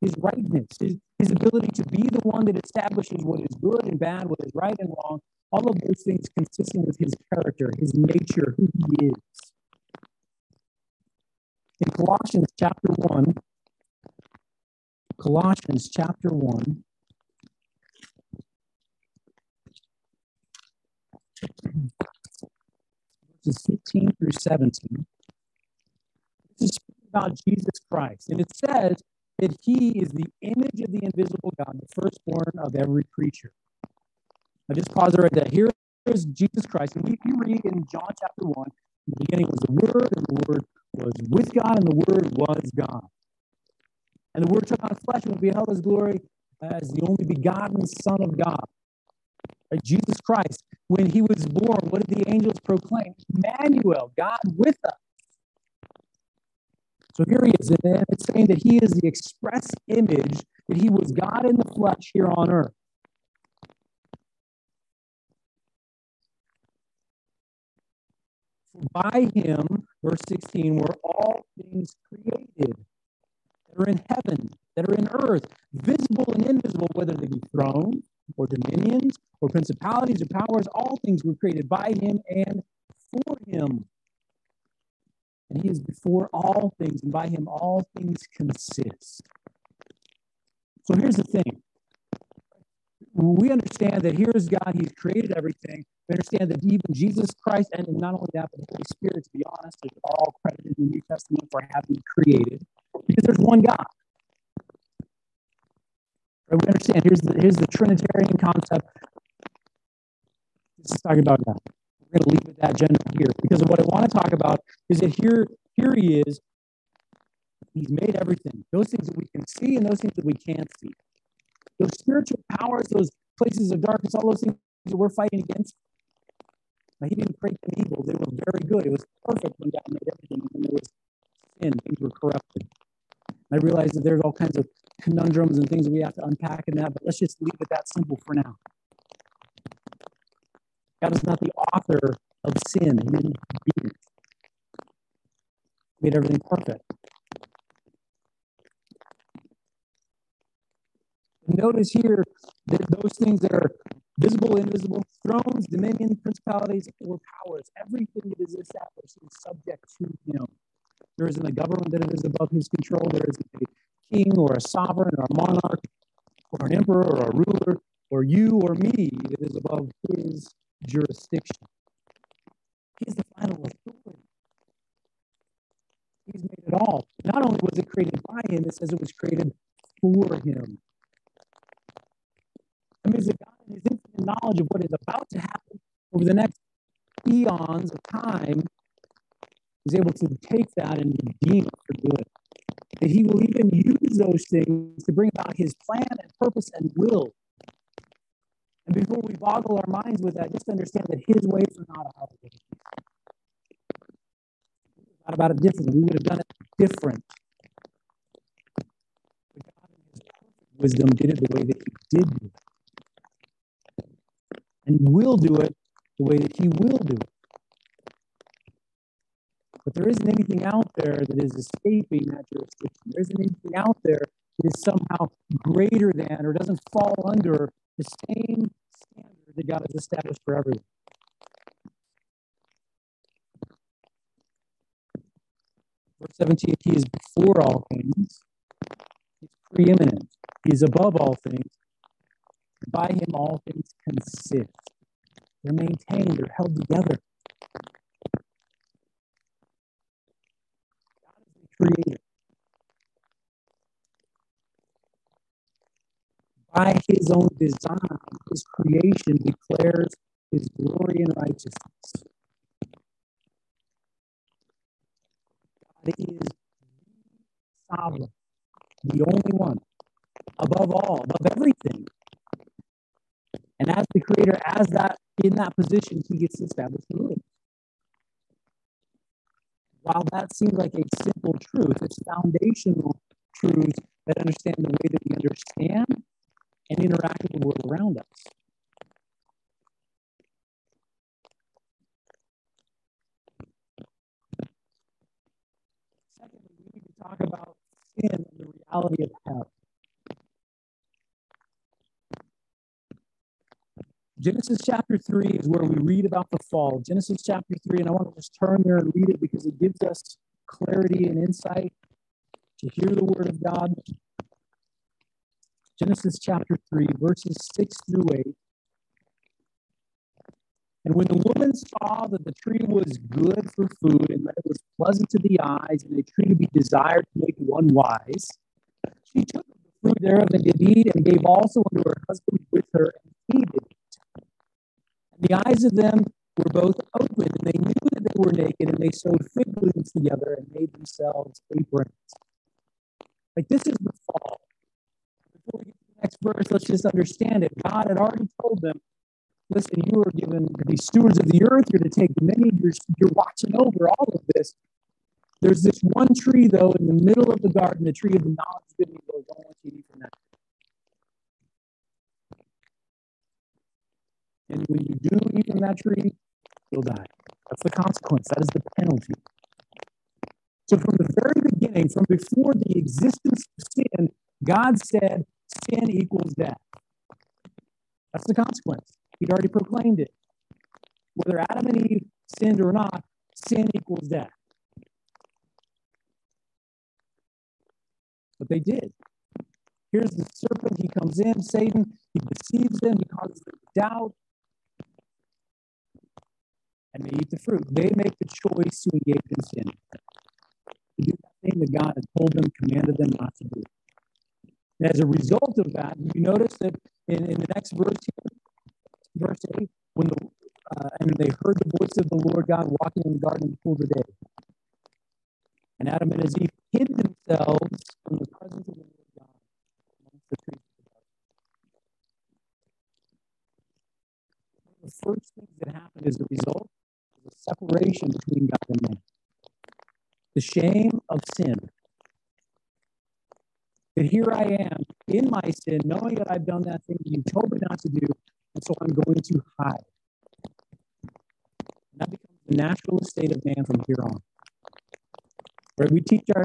his rightness, his, his ability to be the one that establishes what is good and bad, what is right and wrong, all of those things consistent with his character, his nature, who he is. In Colossians chapter 1, Colossians chapter 1, verses 15 through 17. This is about Jesus Christ. And it says that he is the image of the invisible God, the firstborn of every creature. I just pause right there. Here is Jesus Christ. And if you read in John chapter 1, in the beginning was the Word, and the Word was with God, and the Word was God. And the Word took on flesh and beheld his glory as the only begotten Son of God. Jesus Christ, when he was born, what did the angels proclaim? Emmanuel, God with us. So here he is, and it's saying that he is the express image that he was God in the flesh here on earth. By him, verse 16, were all things created that are in heaven, that are in earth, visible and invisible, whether they be thrones or dominions or principalities or powers, all things were created by him and for him. And he is before all things, and by him all things consist. So here's the thing. We understand that here is God, He's created everything. We understand that even Jesus Christ, and not only that, but the Holy Spirit, to be honest, are all credited in the New Testament for having created, because there's one God. Right? We understand here's the here's the Trinitarian concept. This is talking about God. We're going to leave it that general here because what I want to talk about is that here here he is. He's made everything. Those things that we can see and those things that we can't see. Those spiritual powers, those places of darkness, all those things that we're fighting against. Now, he didn't create them evil. They were very good. It was perfect when God made everything. And when there was sin, things were corrupted. I realize that there's all kinds of conundrums and things we have to unpack in that, but let's just leave it that simple for now. God is not the author of sin. He didn't beat it. Made everything perfect. Notice here that those things that are visible, invisible, thrones, dominion, principalities, or powers, everything that is established is subject to him. There isn't a government that is above his control. There isn't a king or a sovereign or a monarch or an emperor or a ruler or you or me that is above his jurisdiction. He is the final authority. He's made it all. Not only was it created by him, it says it was created for him. I mean, the God, in his infinite knowledge of what is about to happen over the next eons of time, is able to take that and redeem it for good. That he will even use those things to bring about his plan and purpose and will. And before we boggle our minds with that, just understand that his ways are not our ways. Not about it differently. We would have done it different. But God, in his perfect wisdom, did it the way that he did do it. And will do it the way that he will do it. But there isn't anything out there that is escaping that jurisdiction. There isn't anything out there that is somehow greater than or doesn't fall under the same standard that God has established for everyone. Verse 17, he is before all things. He's preeminent. He is above all things. By him all things consist. They're maintained, they're held together. God is the creator. By his own design, his creation declares his glory and righteousness. God is sovereign, the only one, above all, above everything. And as the creator, as that in that position, he gets to establish the rules. While that seems like a simple truth, it's foundational truths that understand the way that we understand and interact with the world around us. Secondly, we need to talk about sin and the reality of hell. Genesis chapter 3 is where we read about the fall. Genesis chapter 3, and I want to just turn there and read it because it gives us clarity and insight to hear the word of God. Genesis chapter 3, verses 6 through 8. And when the woman saw that the tree was good for food and that it was pleasant to the eyes and a tree to be desired to make one wise, she took the fruit thereof and did eat and gave also unto her husband with her, and he did the eyes of them were both open, and they knew that they were naked, and they sewed fig leaves together and made themselves aprons. Like this is the fall. Before we get to the next verse, let's just understand it. God had already told them, listen, you are given to be stewards of the earth, you're to take dominion, you're, you're watching over all of this. There's this one tree, though, in the middle of the garden, the tree of the knowledge of good and evil. Don't want you to eat from that And when you do eat from that tree, you'll die. That's the consequence. That is the penalty. So, from the very beginning, from before the existence of sin, God said sin equals death. That's the consequence. He'd already proclaimed it. Whether Adam and Eve sinned or not, sin equals death. But they did. Here's the serpent. He comes in, Satan. He deceives them. He causes them doubt and they eat the fruit. They make the choice to engage in sin, to do that thing that God has told them, commanded them not to do. And as a result of that, you notice that in, in the next verse here, verse 8, when the uh, and they heard the voice of the Lord God walking in the garden in the cool of the day. And Adam and Eve hid themselves from the presence of the Lord God amongst the trees the first things that happened as a result separation between God and man. The shame of sin. That here I am in my sin, knowing that I've done that thing you told me not to do, and so I'm going to hide. And that becomes the natural state of man from here on. Right? We teach our,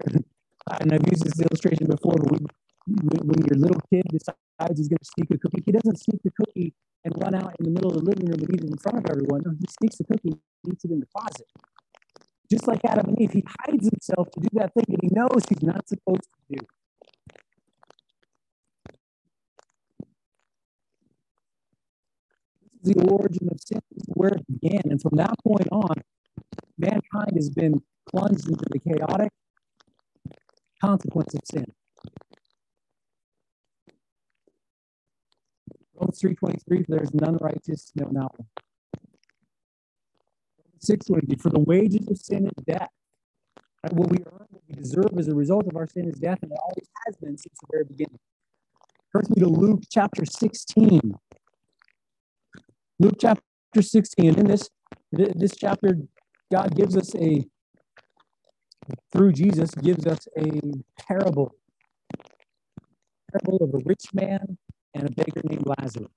and I've used this illustration before, but we, when your little kid decides he's going to sneak a cookie, he doesn't sneak the cookie and run out in the middle of the living room and eat it in front of everyone. No, he sneaks the cookie he eats it in the closet. Just like Adam and Eve, he hides himself to do that thing that he knows he's not supposed to do. This is the origin of sin. This is where it began. And from that point on, mankind has been plunged into the chaotic, consequence of sin. Romans 3.23, there's none righteous, no, not one. 6.23, for the wages of sin is death. Right? What we earn, what we deserve as a result of our sin is death, and it always has been since the very beginning. Turn me to Luke chapter 16. Luke chapter 16. And in this, this chapter, God gives us a, through Jesus, gives us a parable. Parable of a rich man and a beggar named Lazarus.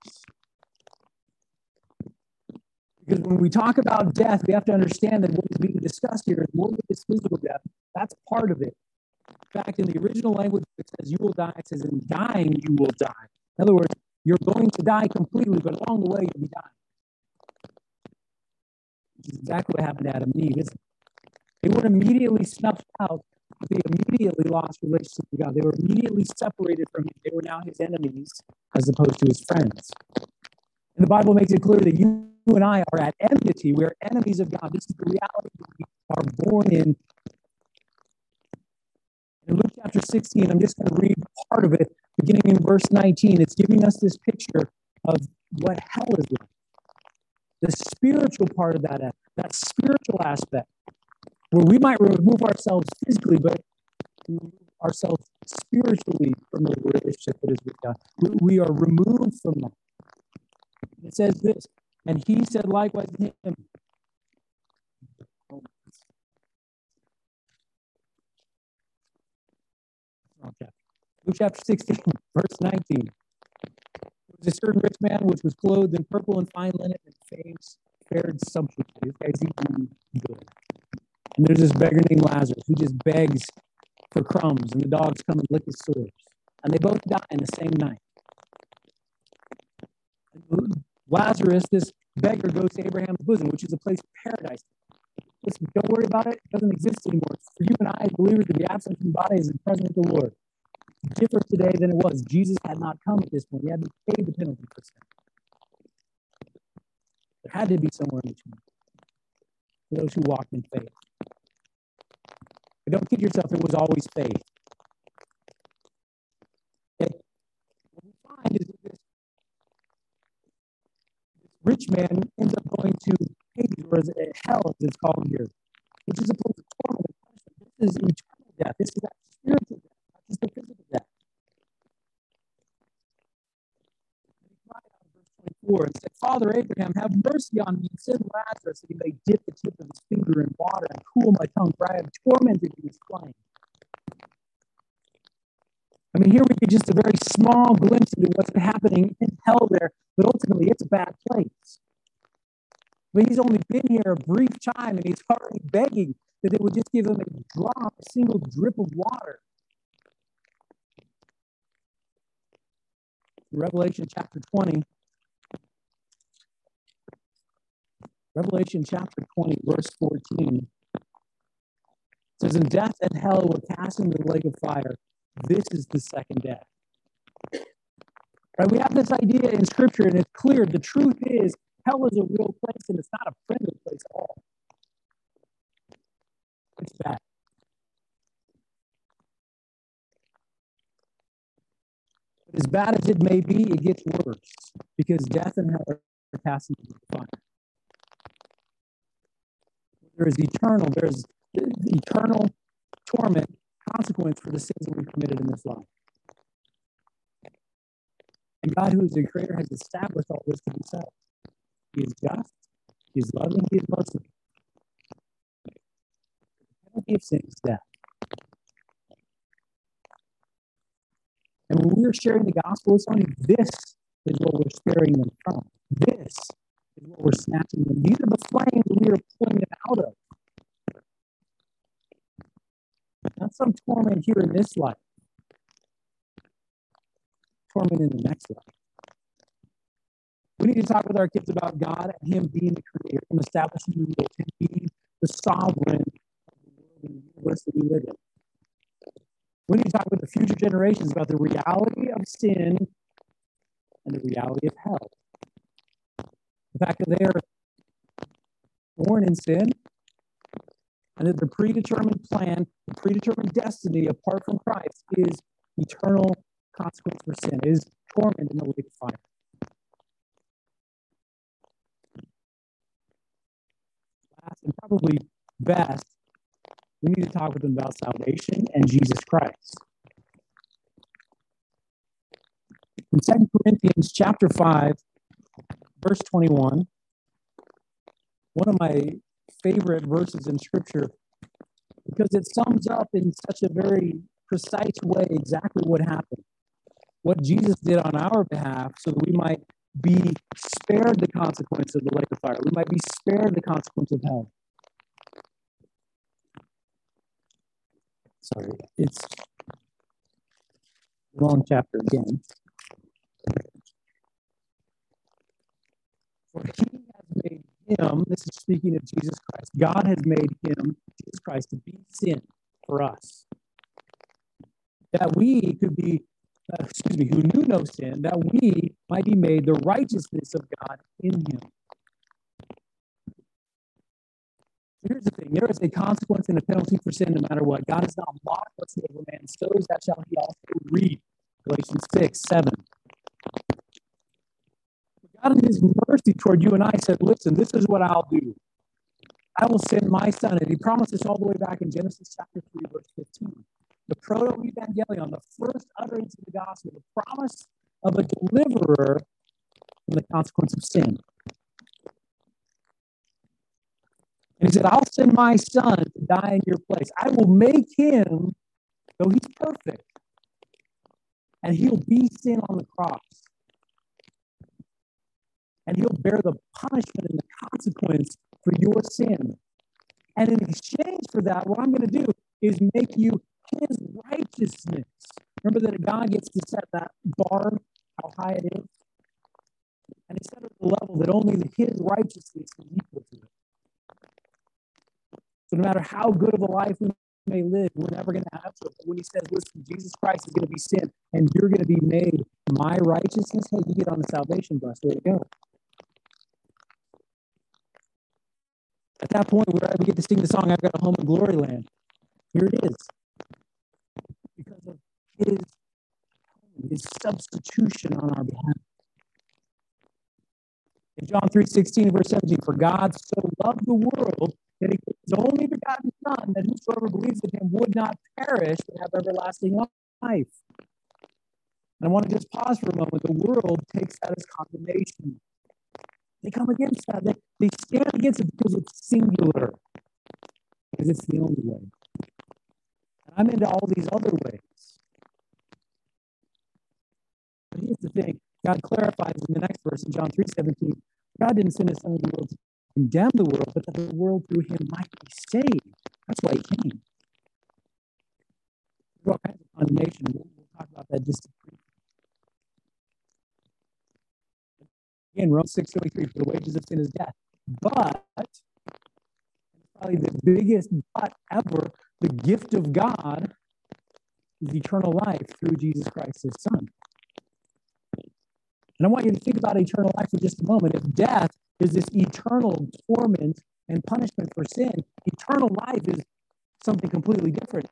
Because when we talk about death, we have to understand that what is being discussed here is more than just physical death. That's part of it. In fact, in the original language, it says you will die. It says in dying, you will die. In other words, you're going to die completely, but along the way, you'll be dying. Which is exactly what happened to Adam and Eve? They were immediately snuffed out. They immediately lost relationship with God. They were immediately separated from Him. They were now His enemies as opposed to His friends. And the Bible makes it clear that you, and I are at enmity. We're enemies of God. This is the reality we are born in. In Luke chapter 16, I'm just going to read part of it, beginning in verse 19. It's giving us this picture of what hell is like. The spiritual part of that, that spiritual aspect where we might remove ourselves physically, but remove ourselves spiritually from the relationship that is with God. We, we are removed from that. It says this, and he said likewise to him. Okay. Luke chapter 16, verse 19. There was a certain rich man which was clothed in purple and fine linen and fared sumptuously. Guy's eating good. And there's this beggar named Lazarus who just begs for crumbs, and the dogs come and lick his sores. And they both die in the same night. Lazarus, this beggar, goes to Abraham's bosom, which is a place of paradise. Listen, don't worry about it. It doesn't exist anymore. For you and I, believers, to be absent from bodies and present with the Lord. Different today than it was. Jesus had not come at this point. He hadn't paid the penalty for sin. There had to be somewhere in between for those who walked in faith. But don't kid yourself, it was always faith. Okay? What we find is that this, rich man ends up going to Hades, or hell, as it's called here, which is a place of torment and punishment. This is eternal death. This is that spiritual death, not just the physical death. 24 and said, Father Abraham, have mercy on me and send Lazarus that he may dip the tip of his finger in water and cool my tongue, for I have tormented in this flame. I mean, here we get just a very small glimpse into what's happening in hell there, but ultimately it's a bad place. But he's only been here a brief time and he's already begging that they would just give him a drop, a single drip of water. Revelation chapter 20, Revelation chapter 20, verse 14 says, And death and hell were cast into the lake of fire. This is the second death. Right? We have this idea in Scripture, and it's clear. The truth is, hell is a real place, and it's not a friendly place at all. It's bad. As bad as it may be, it gets worse because death and hell are passing into the fire. There is eternal, there's eternal torment, consequence for the sins that we've committed in this life. And God, who is the creator, has established all this to himself. He is just, he is loving, he is merciful. The penalty of sin is death. And when we are sharing the gospel with somebody, this is what we're sparing them from. This is what we're snatching them. These are the flames we are pulling them out of. Not some torment here in this life, torment in the next life. We need to talk with our kids about God and Him being the creator, Him establishing the world, Him being the sovereign of the world and the universe that we live in. We need to talk with the future generations about the reality of sin and the reality of hell. Fact that they are born in sin and that the predetermined plan, the predetermined destiny apart from Christ is eternal consequence for sin, is torment in the lake of fire. Last and probably best, we need to talk with them about salvation and Jesus Christ. In 2 Corinthians chapter 5, verse 21, one of my favorite verses in scripture because it sums up in such a very precise way exactly what happened, what Jesus did on our behalf so that we might be spared the consequence of the lake of fire. We might be spared the consequence of hell. Sorry, it's wrong chapter again. For he has made him, this is speaking of Jesus Christ, God has made him, Jesus Christ, to be sin for us. That we could be, uh, excuse me, who knew no sin, that we might be made the righteousness of God in him. Here's the thing there is a consequence and a penalty for sin no matter what. God has not mocked whatsoever man sows, that shall he also reap. Galatians 6, 7. God, in His mercy toward you and I, said, Listen, this is what I'll do. I will send my son. And He promised this all the way back in Genesis chapter 3, verse 15. The proto evangelion, the first utterance of the gospel, the promise of a deliverer from the consequence of sin. And he said, I'll send my son to die in your place. I will make him, though he's perfect, and he'll be sin on the cross and he'll bear the punishment and the consequence for your sin. And in exchange for that, what I'm going to do is make you his righteousness. Remember that God gets to set that bar, how high it is? And he set it at the level that only his righteousness is equal to it. So no matter how good of a life we may live, we're never going to have to. But when he says, listen, Jesus Christ is going to be sin and you're going to be made my righteousness, hey, you get on the salvation bus. Way to go. At that point, we get to sing the song, I've Got a Home in Glory Land. Here it is. Because of his, his substitution on our behalf. In John 3 16, verse 17, for God so loved the world that he gave his only begotten Son, that whosoever believes in him would not perish but have everlasting life. And I want to just pause for a moment. The world takes that as condemnation. They come against that. They, they stand against it because it's singular, because it's the only way. And I'm into all these other ways. But here's the thing God clarifies in the next verse in John 3 17. God didn't send his son into the world to condemn the world, but that the world through him might be saved. That's why he came. There's all kinds of condemnation. We'll, we'll talk about that just a briefly. Again, Romans 6 23, for the wages of sin is death. But probably the biggest but ever, the gift of God is eternal life through Jesus Christ, his son. And I want you to think about eternal life for just a moment. If death is this eternal torment and punishment for sin, eternal life is something completely different.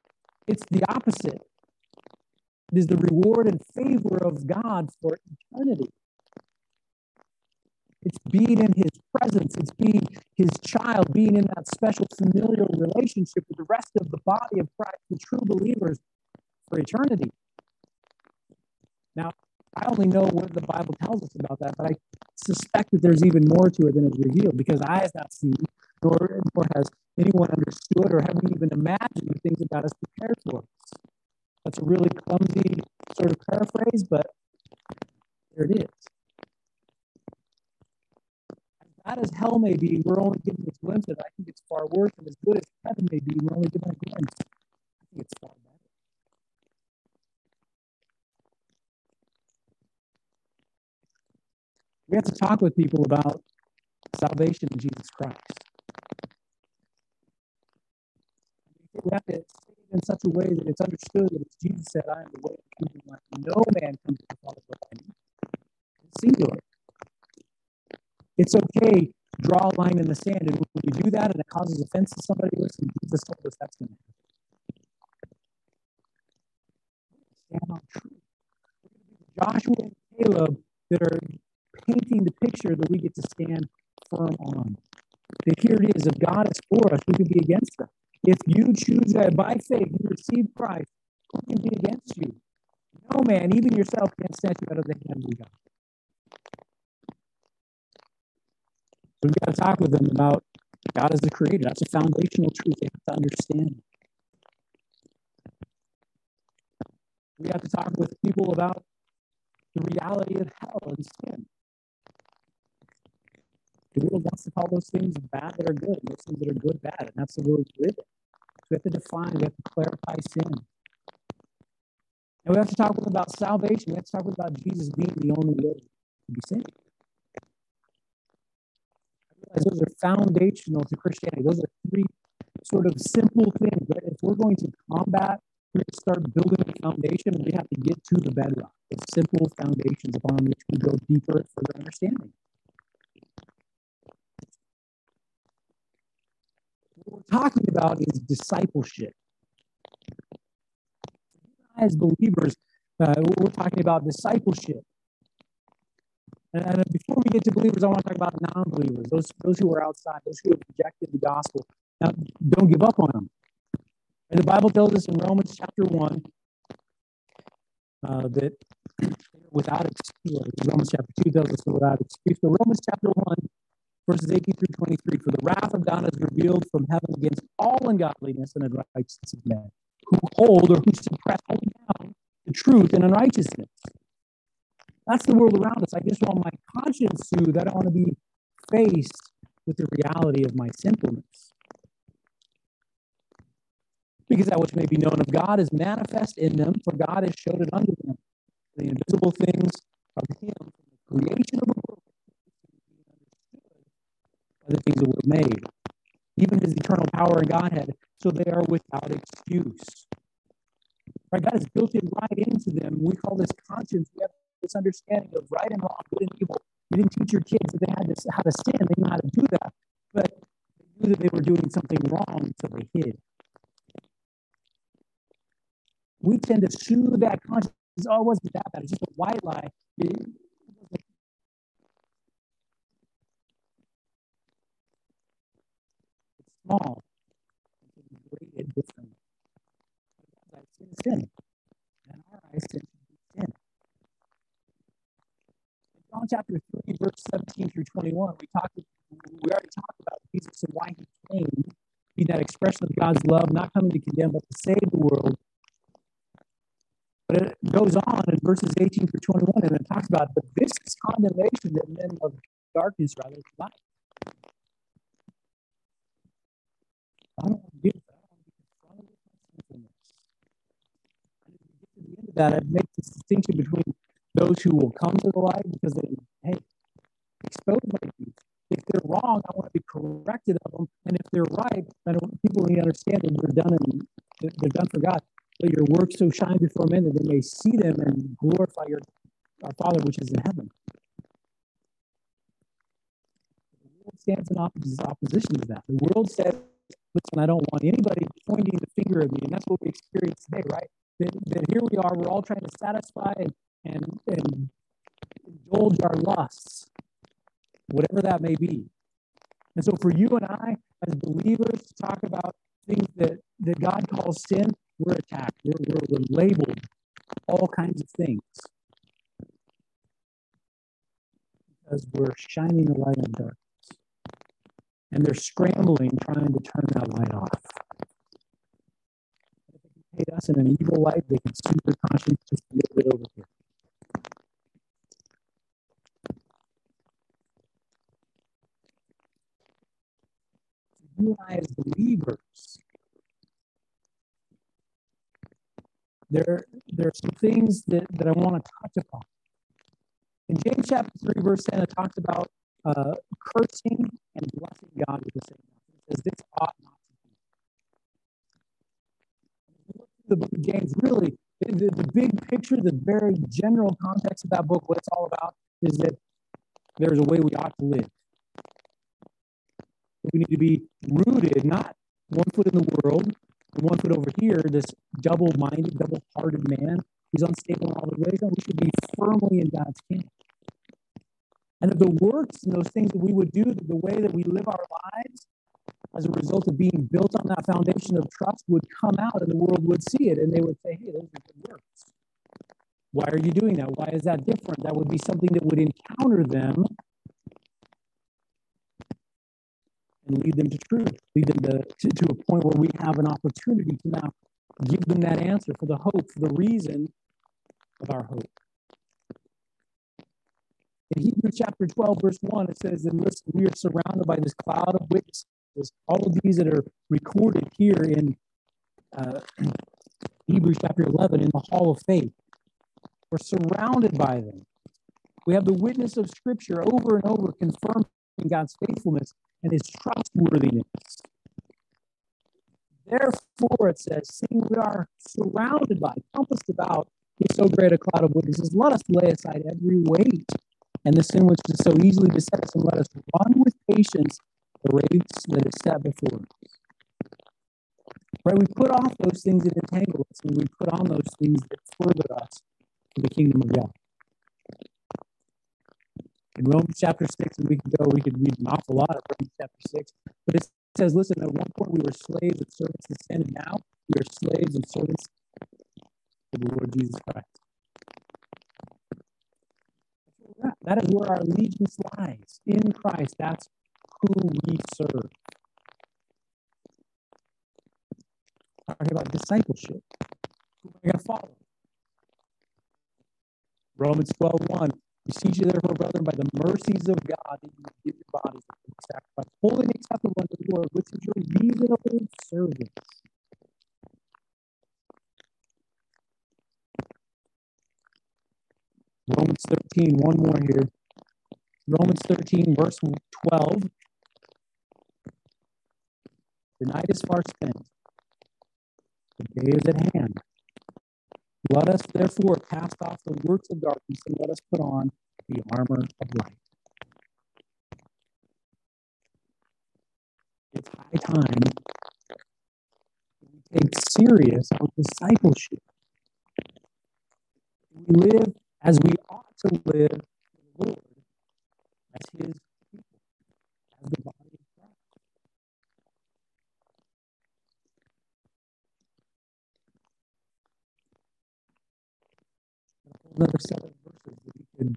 It's the opposite. It is the reward and favor of God for eternity. It's being in his presence. It's being his child, being in that special familial relationship with the rest of the body of Christ, the true believers for eternity. Now, I only know what the Bible tells us about that, but I suspect that there's even more to it than is revealed because I have not seen, nor, nor has anyone understood, or have we even imagined the things that God has prepared for us. That's a really clumsy sort of paraphrase, but there it is bad as hell may be, we're only getting a glimpse of it. I think it's far worse, and as good as heaven may be, we're only getting a glimpse. I think it's far better. We have to talk with people about salvation in Jesus Christ. We have to say it in such a way that it's understood that as Jesus said, I am the way, the truth, and. No man comes to the Father but by me. It's singular. It's okay to draw a line in the sand. And when you do that and it causes offense to somebody, listen, Jesus told us that's going to happen. Stand on truth. Joshua and Caleb that are painting the picture that we get to stand firm on. That here it is, if God is for us, who can be against us? If you choose that by faith, you receive Christ, who can be against you? No man, even yourself, can snatch you out of the hand of God. We've got to talk with them about God as the creator. That's a foundational truth they have to understand. We have to talk with people about the reality of hell and sin. The world wants to call those things bad that are good, those things that are good bad, and that's the world we live in. So we have to define, we have to clarify sin. And we have to talk about salvation. We have to talk about Jesus being the only way to be saved. Realize those are foundational to Christianity. Those are three sort of simple things. But if we're going to combat, we're going to start building a foundation, we have to get to the bedrock, the simple foundations upon which we go deeper and further understanding. What we're talking about is discipleship as believers, uh, we're talking about discipleship. And, and, before we get to believers, I want to talk about non-believers, those those who are outside, those who have rejected the gospel. Now, don't give up on them. And the Bible tells us in Romans chapter one uh, that without excuse, Romans chapter two tells us without excuse. So Romans chapter one, verses 18 through 23, for the wrath of God is revealed from heaven against all ungodliness and unrighteousness of men who hold or who suppress, down the truth and unrighteousness. That's the world around us. I just want my conscience soothed. I don't want to be faced with the reality of my sinfulness. Because that which may be known of God is manifest in them, for God has showed it unto them. The invisible things of Him the creation of the world by the things that were made, even His eternal power and Godhead so they are without excuse. Right? God has built it right into them. We call this conscience. We have this understanding of right and wrong, good and evil. You didn't teach your kids that they had to how to sin. They knew how to do that, but they knew that they were doing something wrong, so they hid. We tend to soothe that conscience. Oh, it wasn't that bad. It's just a white lie. It, it's small differently. Sin sin. And our eyes sin. In John chapter 3, verse 17 through 21, we talked we already talked about Jesus and why he came, be that expression of God's love, not coming to condemn, but to save the world. But it goes on in verses 18 through 21, and it talks about, but this is condemnation that men of darkness rather than light. I don't want to do that I make this distinction between those who will come to the light because they, hey, expose my. If they're wrong, I want to be corrected of them. And if they're right, I don't, people need to understand that they're done and they're done for God. Let your works so shine before men that they may see them and glorify your our Father which is in heaven. The world stands in opposition to that. The world says, listen, I don't want anybody pointing the finger at me. And that's what we experience today, right? that, that here we are, we're all trying to satisfy and, and, and indulge our lusts, whatever that may be. And so for you and I, as believers, to talk about things that, that God calls sin, we're attacked. We're, we're, we're labeled all kinds of things. Because we're shining the light in darkness. And they're scrambling, trying to turn that light off If they hate us in an evil light, they can sue their conscience just over here. You and I, as believers, there, there are some things that, that I want to touch upon. In James chapter 3, verse 10, it talks about uh, cursing and blessing God with the same mouth. It says, This ought not to be. the book of James, really, the, the big picture, the very general context of that book, what it's all about is that there's a way we ought to live. We need to be rooted, not one foot in the world and one foot over here, this double minded, double hearted man who's unstable in all the ways. No, we should be firmly in God's kingdom. And if the works and those things that we would do, the way that we live our lives as a result of being built on that foundation of trust would come out and the world would see it and they would say, hey, those are good works. Why are you doing that? Why is that different? That would be something that would encounter them and lead them to truth, lead them to, to, to a point where we have an opportunity to now give them that answer for the hope, for the reason of our hope. In Hebrews chapter 12, verse 1, it says, And listen, we are surrounded by this cloud of witnesses. All of these that are recorded here in uh, Hebrews chapter 11 in the hall of faith. We're surrounded by them. We have the witness of Scripture over and over confirming God's faithfulness and his trustworthiness. Therefore, it says, seeing we are surrounded by, compassed about with so great a cloud of witnesses, let us lay aside every weight and the sin which is so easily beset us, and let us run with patience the race that is set before us. Right? We put off those things that entangle us, and we put on those things that further us to the kingdom of God. In Romans chapter 6, and we could go, we could read an awful lot of Romans chapter 6, but it says, listen, at one point we were slaves and servants sin, and now we are slaves and servants to the Lord Jesus Christ. That is where our allegiance lies in Christ. That's who we serve. Talking about discipleship. Who am I going to follow? Romans 12 1. Beseech you, therefore, brethren, by the mercies of God, that you give your bodies a sacrifice, holy and acceptable unto the Lord, which is your reasonable service. Romans 13, one more here. Romans 13, verse 12. The night is far spent, the day is at hand. Let us therefore cast off the works of darkness and let us put on the armor of light. It's high time we take serious our discipleship. We live as we ought to live for the Lord, as His people, as the body another of verses that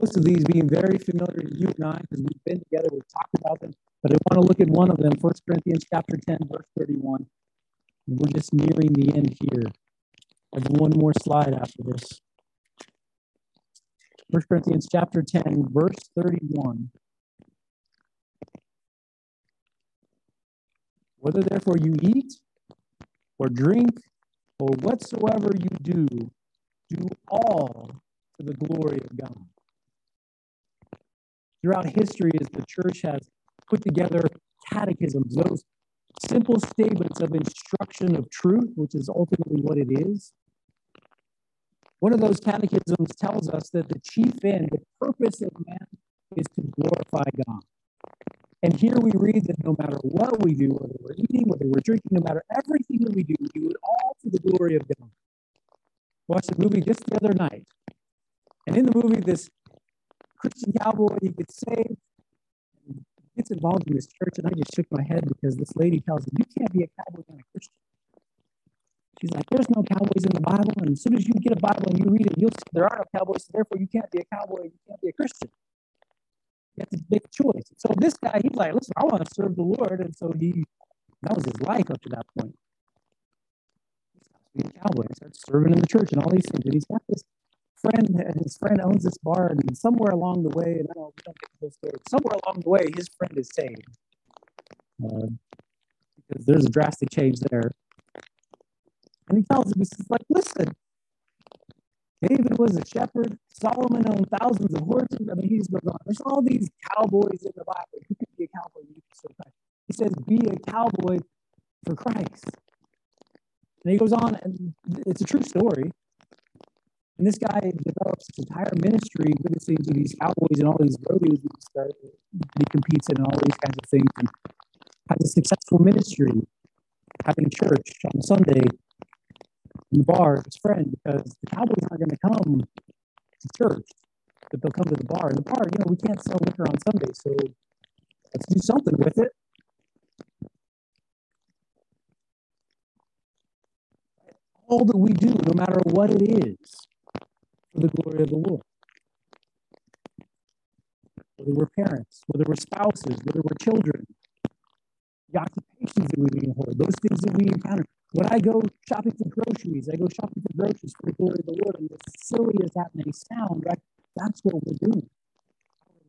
Most of these being very familiar to you and I because we've been together, we've talked about them, but I want to look at one of them, 1 Corinthians chapter 10, verse 31. And we're just nearing the end here. I have one more slide after this. 1 Corinthians chapter 10, verse 31. Whether therefore you eat or drink or whatsoever you do, do all to the glory of God. Throughout history, as the church has put together catechisms, those simple statements of instruction of truth, which is ultimately what it is. One of those catechisms tells us that the chief end, the purpose of man, is to glorify God. And here we read that no matter what we do, whether we're eating, whether we're drinking, no matter everything that we do, we do it all for the glory of God. Watched a movie just the other night. And in the movie, this Christian cowboy, he gets saved, gets involved in this church, and I just shook my head because this lady tells him, You can't be a cowboy and a Christian. She's like, There's no cowboys in the Bible. And as soon as you get a Bible and you read it, you'll see there are no cowboys, so therefore you can't be a cowboy, you can't be a Christian. Make a choice. So this guy, he's like, listen, I want to serve the Lord. And so he, that was his life up to that point. He being a cowboy and starts serving in the church and all these things. And he's got this friend, and his friend owns this bar. And somewhere along the way, and I don't, don't get the whole story, somewhere along the way, his friend is saved. Uh, because there's a drastic change there. And he tells him, he's like, listen, David was a shepherd. Solomon owned thousands of horses. I mean, he's goes on. There's all these cowboys in the Bible. You could be a cowboy. You could serve Christ. He says, be a cowboy for Christ. And he goes on, and it's a true story. And this guy develops his entire ministry witnessing to these cowboys and all these rodeos he, that he competes in and all these kinds of things and has a successful ministry, having church on Sunday in the bar with his friend because the cowboys aren't going to come to church, but they'll come to the bar. And the bar, you know, we can't sell liquor on Sunday, so let's do something with it. All that we do, no matter what it is, for the glory of the Lord. Whether we're parents, whether we're spouses, whether we're children, the occupations that we hold, those things that we encounter. When I go shopping for groceries, I go shopping for groceries for the glory of the Lord. And as silly as that may sound, right? That's what we're doing.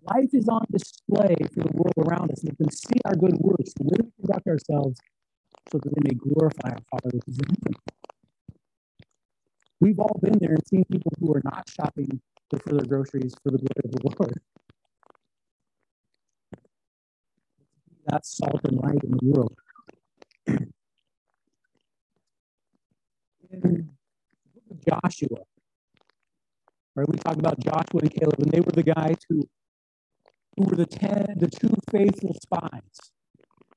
Life is on display for the world around us. And we can see our good works, the way we conduct ourselves, so that they may glorify our Father heaven. We've all been there and seen people who are not shopping for their groceries for the glory of the Lord. That's salt and light in the world. in Joshua, right? We talk about Joshua and Caleb, and they were the guys who who were the ten, the two faithful spies.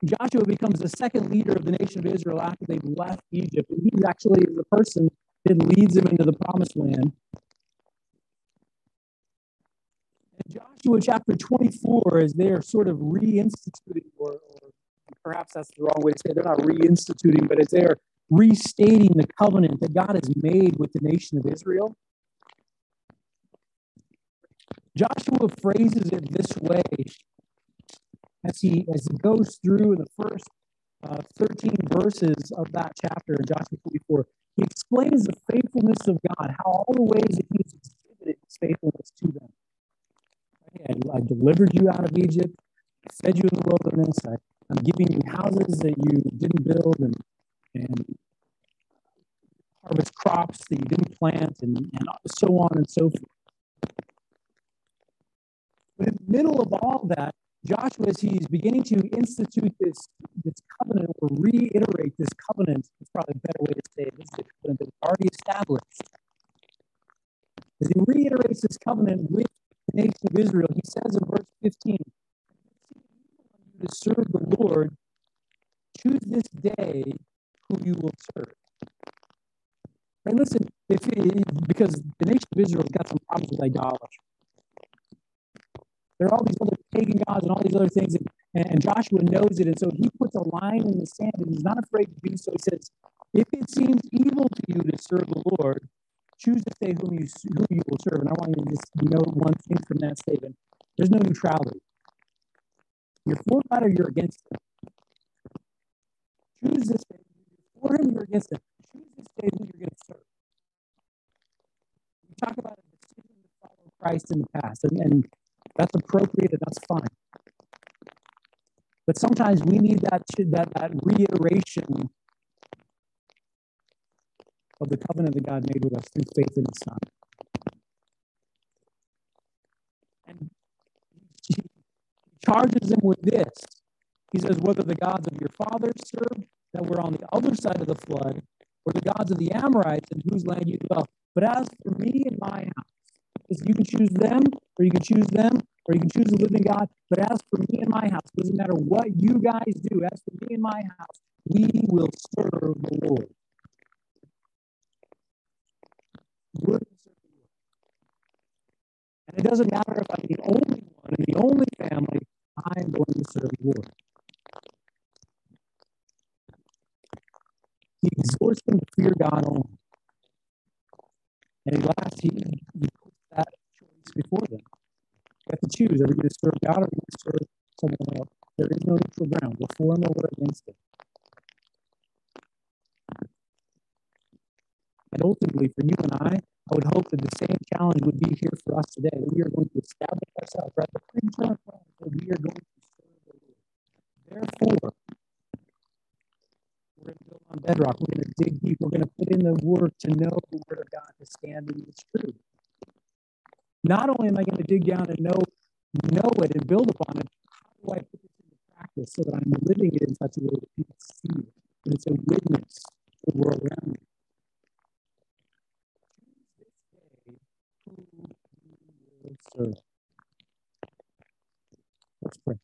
Joshua becomes the second leader of the nation of Israel after they've left Egypt, and he's actually the person that leads them into the promised land. And Joshua chapter 24, as they are sort of reinstituting, or, or perhaps that's the wrong way to say it, they're not reinstituting, but as they are restating the covenant that God has made with the nation of Israel. Joshua phrases it this way as he as he goes through the first uh, 13 verses of that chapter in Joshua 44. He explains the faithfulness of God, how all the ways that He's exhibited His faithfulness to them. I, I delivered you out of Egypt, fed you in the wilderness, I, I'm giving you houses that you didn't build, and and harvest crops that you didn't plant, and, and so on and so forth. But in the middle of all that, Joshua, as he's beginning to institute this, this covenant or reiterate this covenant, it's probably a better way to say it. This is a covenant that was already established. As he reiterates this covenant with the nation of Israel, he says in verse 15, to serve the Lord, choose this day who you will serve. And listen, if because the nation of Israel has got some problems with idolatry. There are all these other pagan gods and all these other things, and, and Joshua knows it, and so he puts a line in the sand, and he's not afraid to do so. He says, "If it seems evil to you to serve the Lord, choose to say whom you whom you will serve." And I want you to just note one thing from that statement: there's no neutrality. You're for God or you're against. Choose this. For him, you're against him. Choose this day who you're going to serve. We talk about a decision to follow Christ in the past, and, and that's appropriate and that's fine. But sometimes we need that, that, that reiteration of the covenant that God made with us through faith in His Son. And he charges them with this. He says, whether the gods of your fathers served that were on the other side of the flood, or the gods of the Amorites in whose land you dwell. But as for me and my house, you can choose them, or you can choose them, or you can choose the living God. But as for me and my house, it doesn't matter what you guys do. As for me and my house, we will serve the Lord. And it doesn't matter if I'm the only one in the only family, I'm going to serve the Lord. He exhorts them to fear God only. And last, he, he puts that choice before them. You have to choose. Are we going to serve God or are we going to serve someone else? There is no neutral ground. We're for him or we're against him. And ultimately, for you and I, I would hope that the same challenge would be here for us today, that we are going to establish ourselves, right? The that we are going to serve the Lord. Therefore, we're going to build on bedrock. We're going to dig deep. We're going to put in the work to know the Word of God, to stand in its truth. Not only am I going to dig down and know know it and build upon it, how do I put this into practice so that I'm living it in such a way that people see it, that it's a witness to the world around me? Let's pray.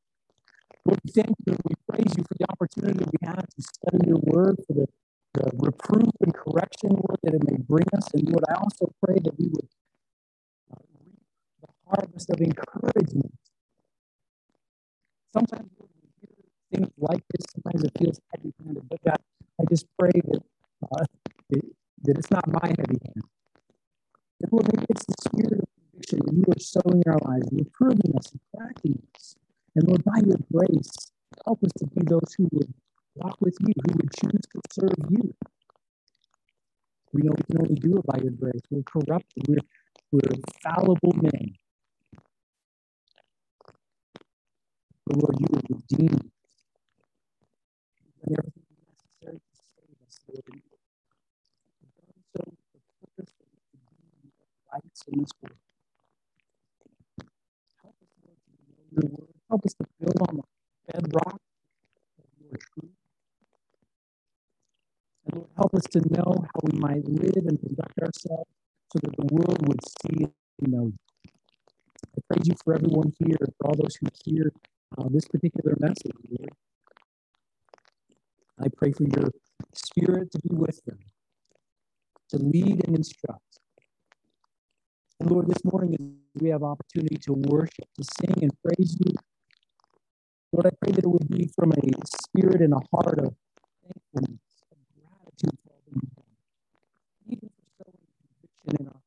Lord, we thank you and we praise you for the opportunity we have to study your word, for the, the reproof and correction, Lord, that it may bring us. And Lord, I also pray that we would uh, reap the harvest of encouragement. Sometimes Lord, we hear things like this, sometimes it feels heavy handed, but God, I just pray that, uh, it, that it's not my heavy hand. That Lord, maybe it's the spirit of conviction that you are sowing in our lives, reproving us and correcting us. And Lord, by your grace, help us to be those who would walk with you, who would choose to serve you. We know we can only do it by your grace. We're corrupted. We're, we're fallible men. But Lord, you redeemed. And everything necessary to save us, Lord. So the purpose be lights in this world. Help us, Lord, to know your word. Help us to build on the bedrock of your truth. And Lord, help us to know how we might live and conduct ourselves so that the world would see and know. I praise you for everyone here, for all those who hear uh, this particular message, Lord. I pray for your spirit to be with them, to lead and instruct. And Lord, this morning we have opportunity to worship, to sing and praise you, Lord, I pray that it would be from a spirit and a heart of thankfulness, and gratitude for all that you've done, even for sowing conviction in our